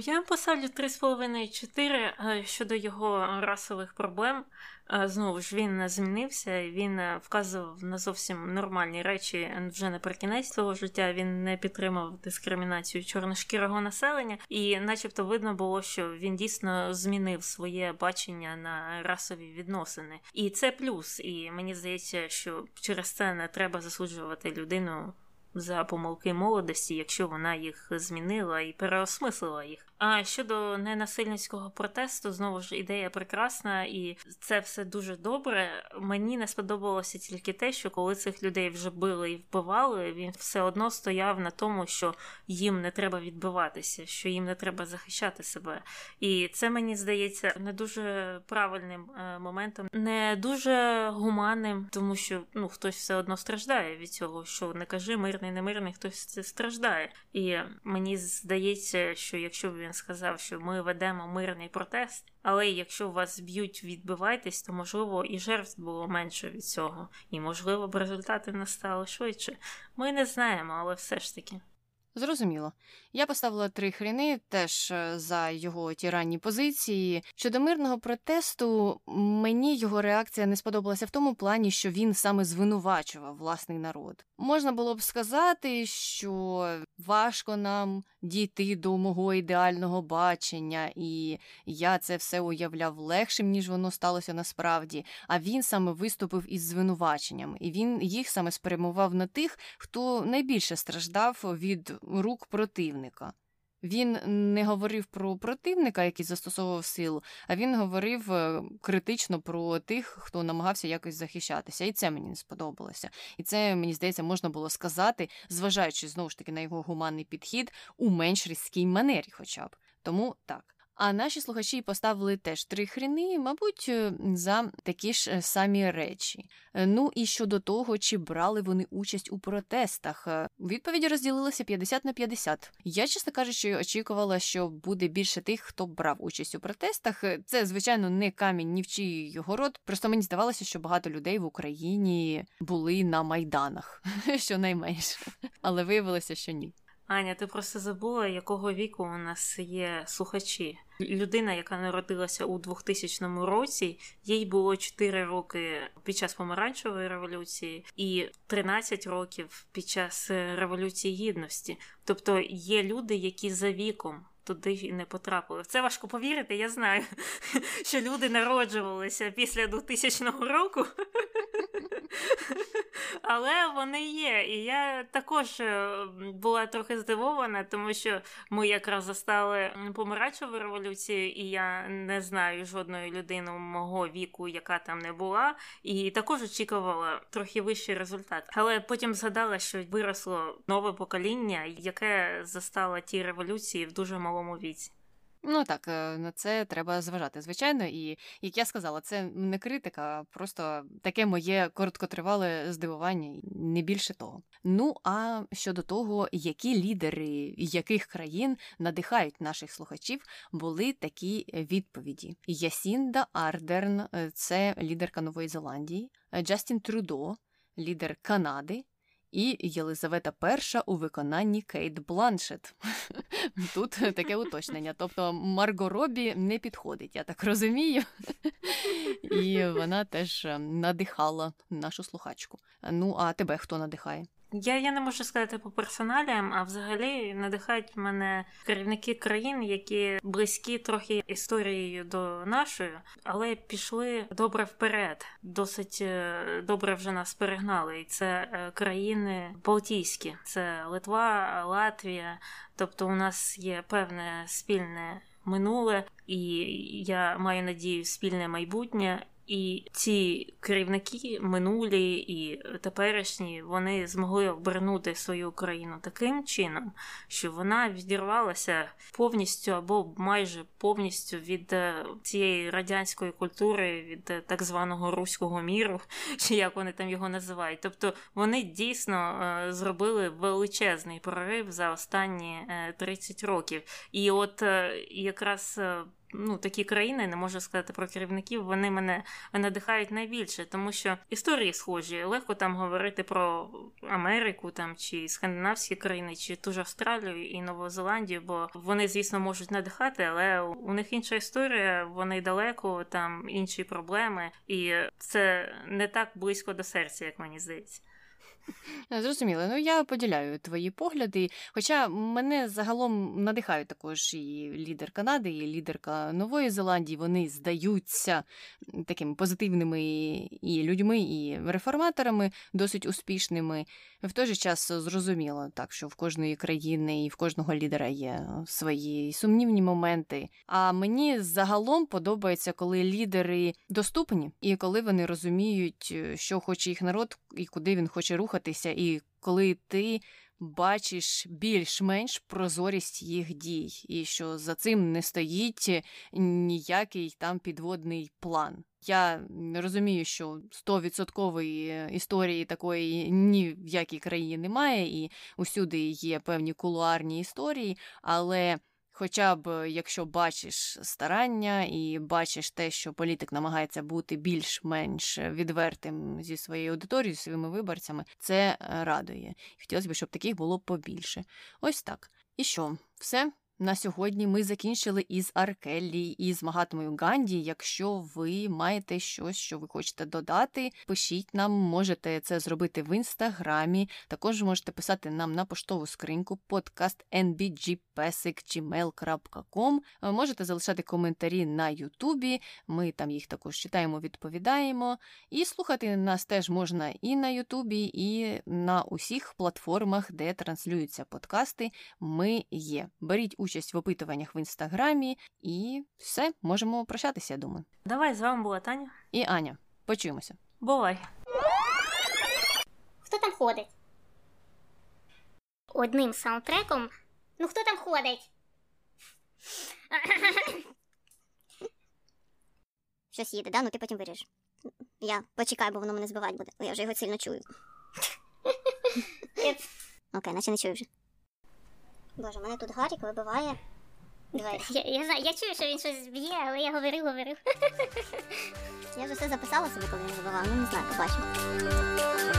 Я поставлю 3,5-4 щодо його расових проблем. Знову ж він змінився, він е, вказував на зовсім нормальні речі вже наприкінець свого життя. Він не підтримав дискримінацію чорношкірого населення, і, начебто, видно було, що він дійсно змінив своє бачення на расові відносини. І це плюс. І мені здається, що через це не треба засуджувати людину за помилки молодості, якщо вона їх змінила і переосмислила їх. А щодо ненасильницького протесту, знову ж ідея прекрасна, і це все дуже добре. Мені не сподобалося тільки те, що коли цих людей вже били і вбивали, він все одно стояв на тому, що їм не треба відбиватися, що їм не треба захищати себе. І це мені здається не дуже правильним е, моментом, не дуже гуманним, тому що ну хтось все одно страждає від цього, що не кажи мирний, не мирний, хтось це страждає. І мені здається, що якщо він він сказав, що ми ведемо мирний протест, але якщо вас б'ють, відбивайтесь, то можливо і жертв було менше від цього, і можливо б результати настали швидше. Ми не знаємо, але все ж таки. Зрозуміло. Я поставила три хріни теж е, за його ті ранні позиції. Щодо мирного протесту, мені його реакція не сподобалася в тому плані, що він саме звинувачував власний народ. Можна було б сказати, що важко нам дійти до мого ідеального бачення, і я це все уявляв легшим, ніж воно сталося насправді. А він саме виступив із звинуваченням, і він їх саме спрямував на тих, хто найбільше страждав від рук противника. Він не говорив про противника, який застосовував силу, а він говорив е, критично про тих, хто намагався якось захищатися. І це мені не сподобалося. І це, мені здається, можна було сказати, зважаючи знову ж таки на його гуманний підхід у менш різкій манері, хоча б. Тому так. А наші слухачі поставили теж три хріни, мабуть, е, за такі ж е, самі речі. Е, ну і щодо того, чи брали вони участь у протестах, відповіді розділилися 50 на 50. Я, чесно кажучи, очікувала, що буде більше тих, хто брав участь у протестах. Це, звичайно, не камінь ні в чий його рот. Просто мені здавалося, що багато людей в Україні були на майданах, щонайменше. Але виявилося, що ні. Аня, ти просто забула, якого віку у нас є слухачі. Людина, яка народилася у 2000 році, їй було 4 роки під час помаранчевої революції і 13 років під час революції гідності. Тобто є люди, які за віком. Туди і не потрапили. Це важко повірити, я знаю, що люди народжувалися після 2000 року, але вони є. І я також е, була трохи здивована, тому що ми якраз застали помаранчеву революцію, і я не знаю жодної людини мого віку, яка там не була, і також очікувала трохи вищий результат. Але потім згадала, що виросло нове покоління, яке застало ті революції в дуже малому віці. Ну так, е, на це треба зважати, звичайно, і як я сказала, це не критика, просто таке моє короткотривале здивування, не більше того. Ну а щодо того, які лідери яких країн надихають наших слухачів, були такі відповіді: Ясінда Ардерн, е, це лідерка Нової Зеландії, Джастін Трудо, лідер Канади і Єлизавета І у виконанні Кейт Бланшет. Тут таке уточнення. Тобто Марго Робі не підходить, я так розумію. і вона теж надихала нашу слухачку. Ну а тебе хто надихає? Я я не можу сказати по персоналіям, а взагалі надихають мене керівники країн, які близькі трохи історією до нашої, але пішли добре вперед. Досить е, добре вже нас перегнали. І це е, країни Балтійські, це Литва, Латвія. Тобто, у нас є певне спільне минуле, і я маю надію, спільне майбутнє. І ці керівники минулі і теперішні вони змогли обернути свою країну таким чином, що вона відірвалася повністю або майже повністю від е, цієї радянської культури, від е, так званого руського міру, чи як вони там його називають. Тобто вони дійсно е, зробили величезний прорив за останні 30 років. І от якраз ну, такі країни, не можу сказати про керівників, вони мене надихають найбільше, тому що історії схожі. Легко там говорити про Америку там чи скандинавські країни, чи ту ж Австралію і Нову Зеландію, бо вони, звісно, можуть надихати, але у них інша історія, вони далеко, там інші проблеми, і це не так близько до серця, як мені здається. Зрозуміло, ну я поділяю твої погляди. Хоча мене загалом надихають також і лідер Канади, і лідерка Нової Зеландії. Вони здаються такими позитивними і людьми, і реформаторами, досить успішними. В той же час зрозуміло, так що в кожної країни і в кожного лідера є свої сумнівні моменти. А мені загалом подобається, коли лідери доступні і коли вони розуміють, що хоче їх народ і куди він хоче рухатися, і коли ти. Бачиш більш-менш прозорість їх дій, і що за цим не стоїть ніякий там підводний план. Я розумію, що 100% історії такої ні в якій країні немає, і усюди є певні кулуарні історії, але. Хоча б якщо бачиш старання і бачиш те, що політик намагається бути більш-менш відвертим зі своєю аудиторією, зі своїми виборцями, це радує. Хотілося б, щоб таких було побільше. Ось так. І що, все? На сьогодні ми закінчили із Аркеллі і з Магатомою Ганді. Якщо ви маєте щось, що ви хочете додати, пишіть нам, можете це зробити в інстаграмі. Також можете писати нам на поштову скриньку подкаст nbgpesic.gmail.com. Можете залишати коментарі на Ютубі. Ми там їх також читаємо, відповідаємо. І слухати нас теж можна і на Ютубі, і на усіх платформах, де транслюються подкасти. Ми є. Беріть участь в опитуваннях в інстаграмі, і все, можемо прощатися, я думаю. Давай з вами була Таня і Аня. Почуємося. Бувай. Хто там ходить? Одним саундтреком. Ну хто там ходить? Щось їде, да? Ну ти потім виріж. Я почекаю, бо воно мене збивати буде, бо я вже його сильно чую. Окей, наче не чую вже. Боже, мене тут Гарік вибиває двері. Я я, знаю, я чую, що він щось б'є, але я говорив, говорив. Я вже все записала собі, коли він вибивав, ну не знаю, побачимо.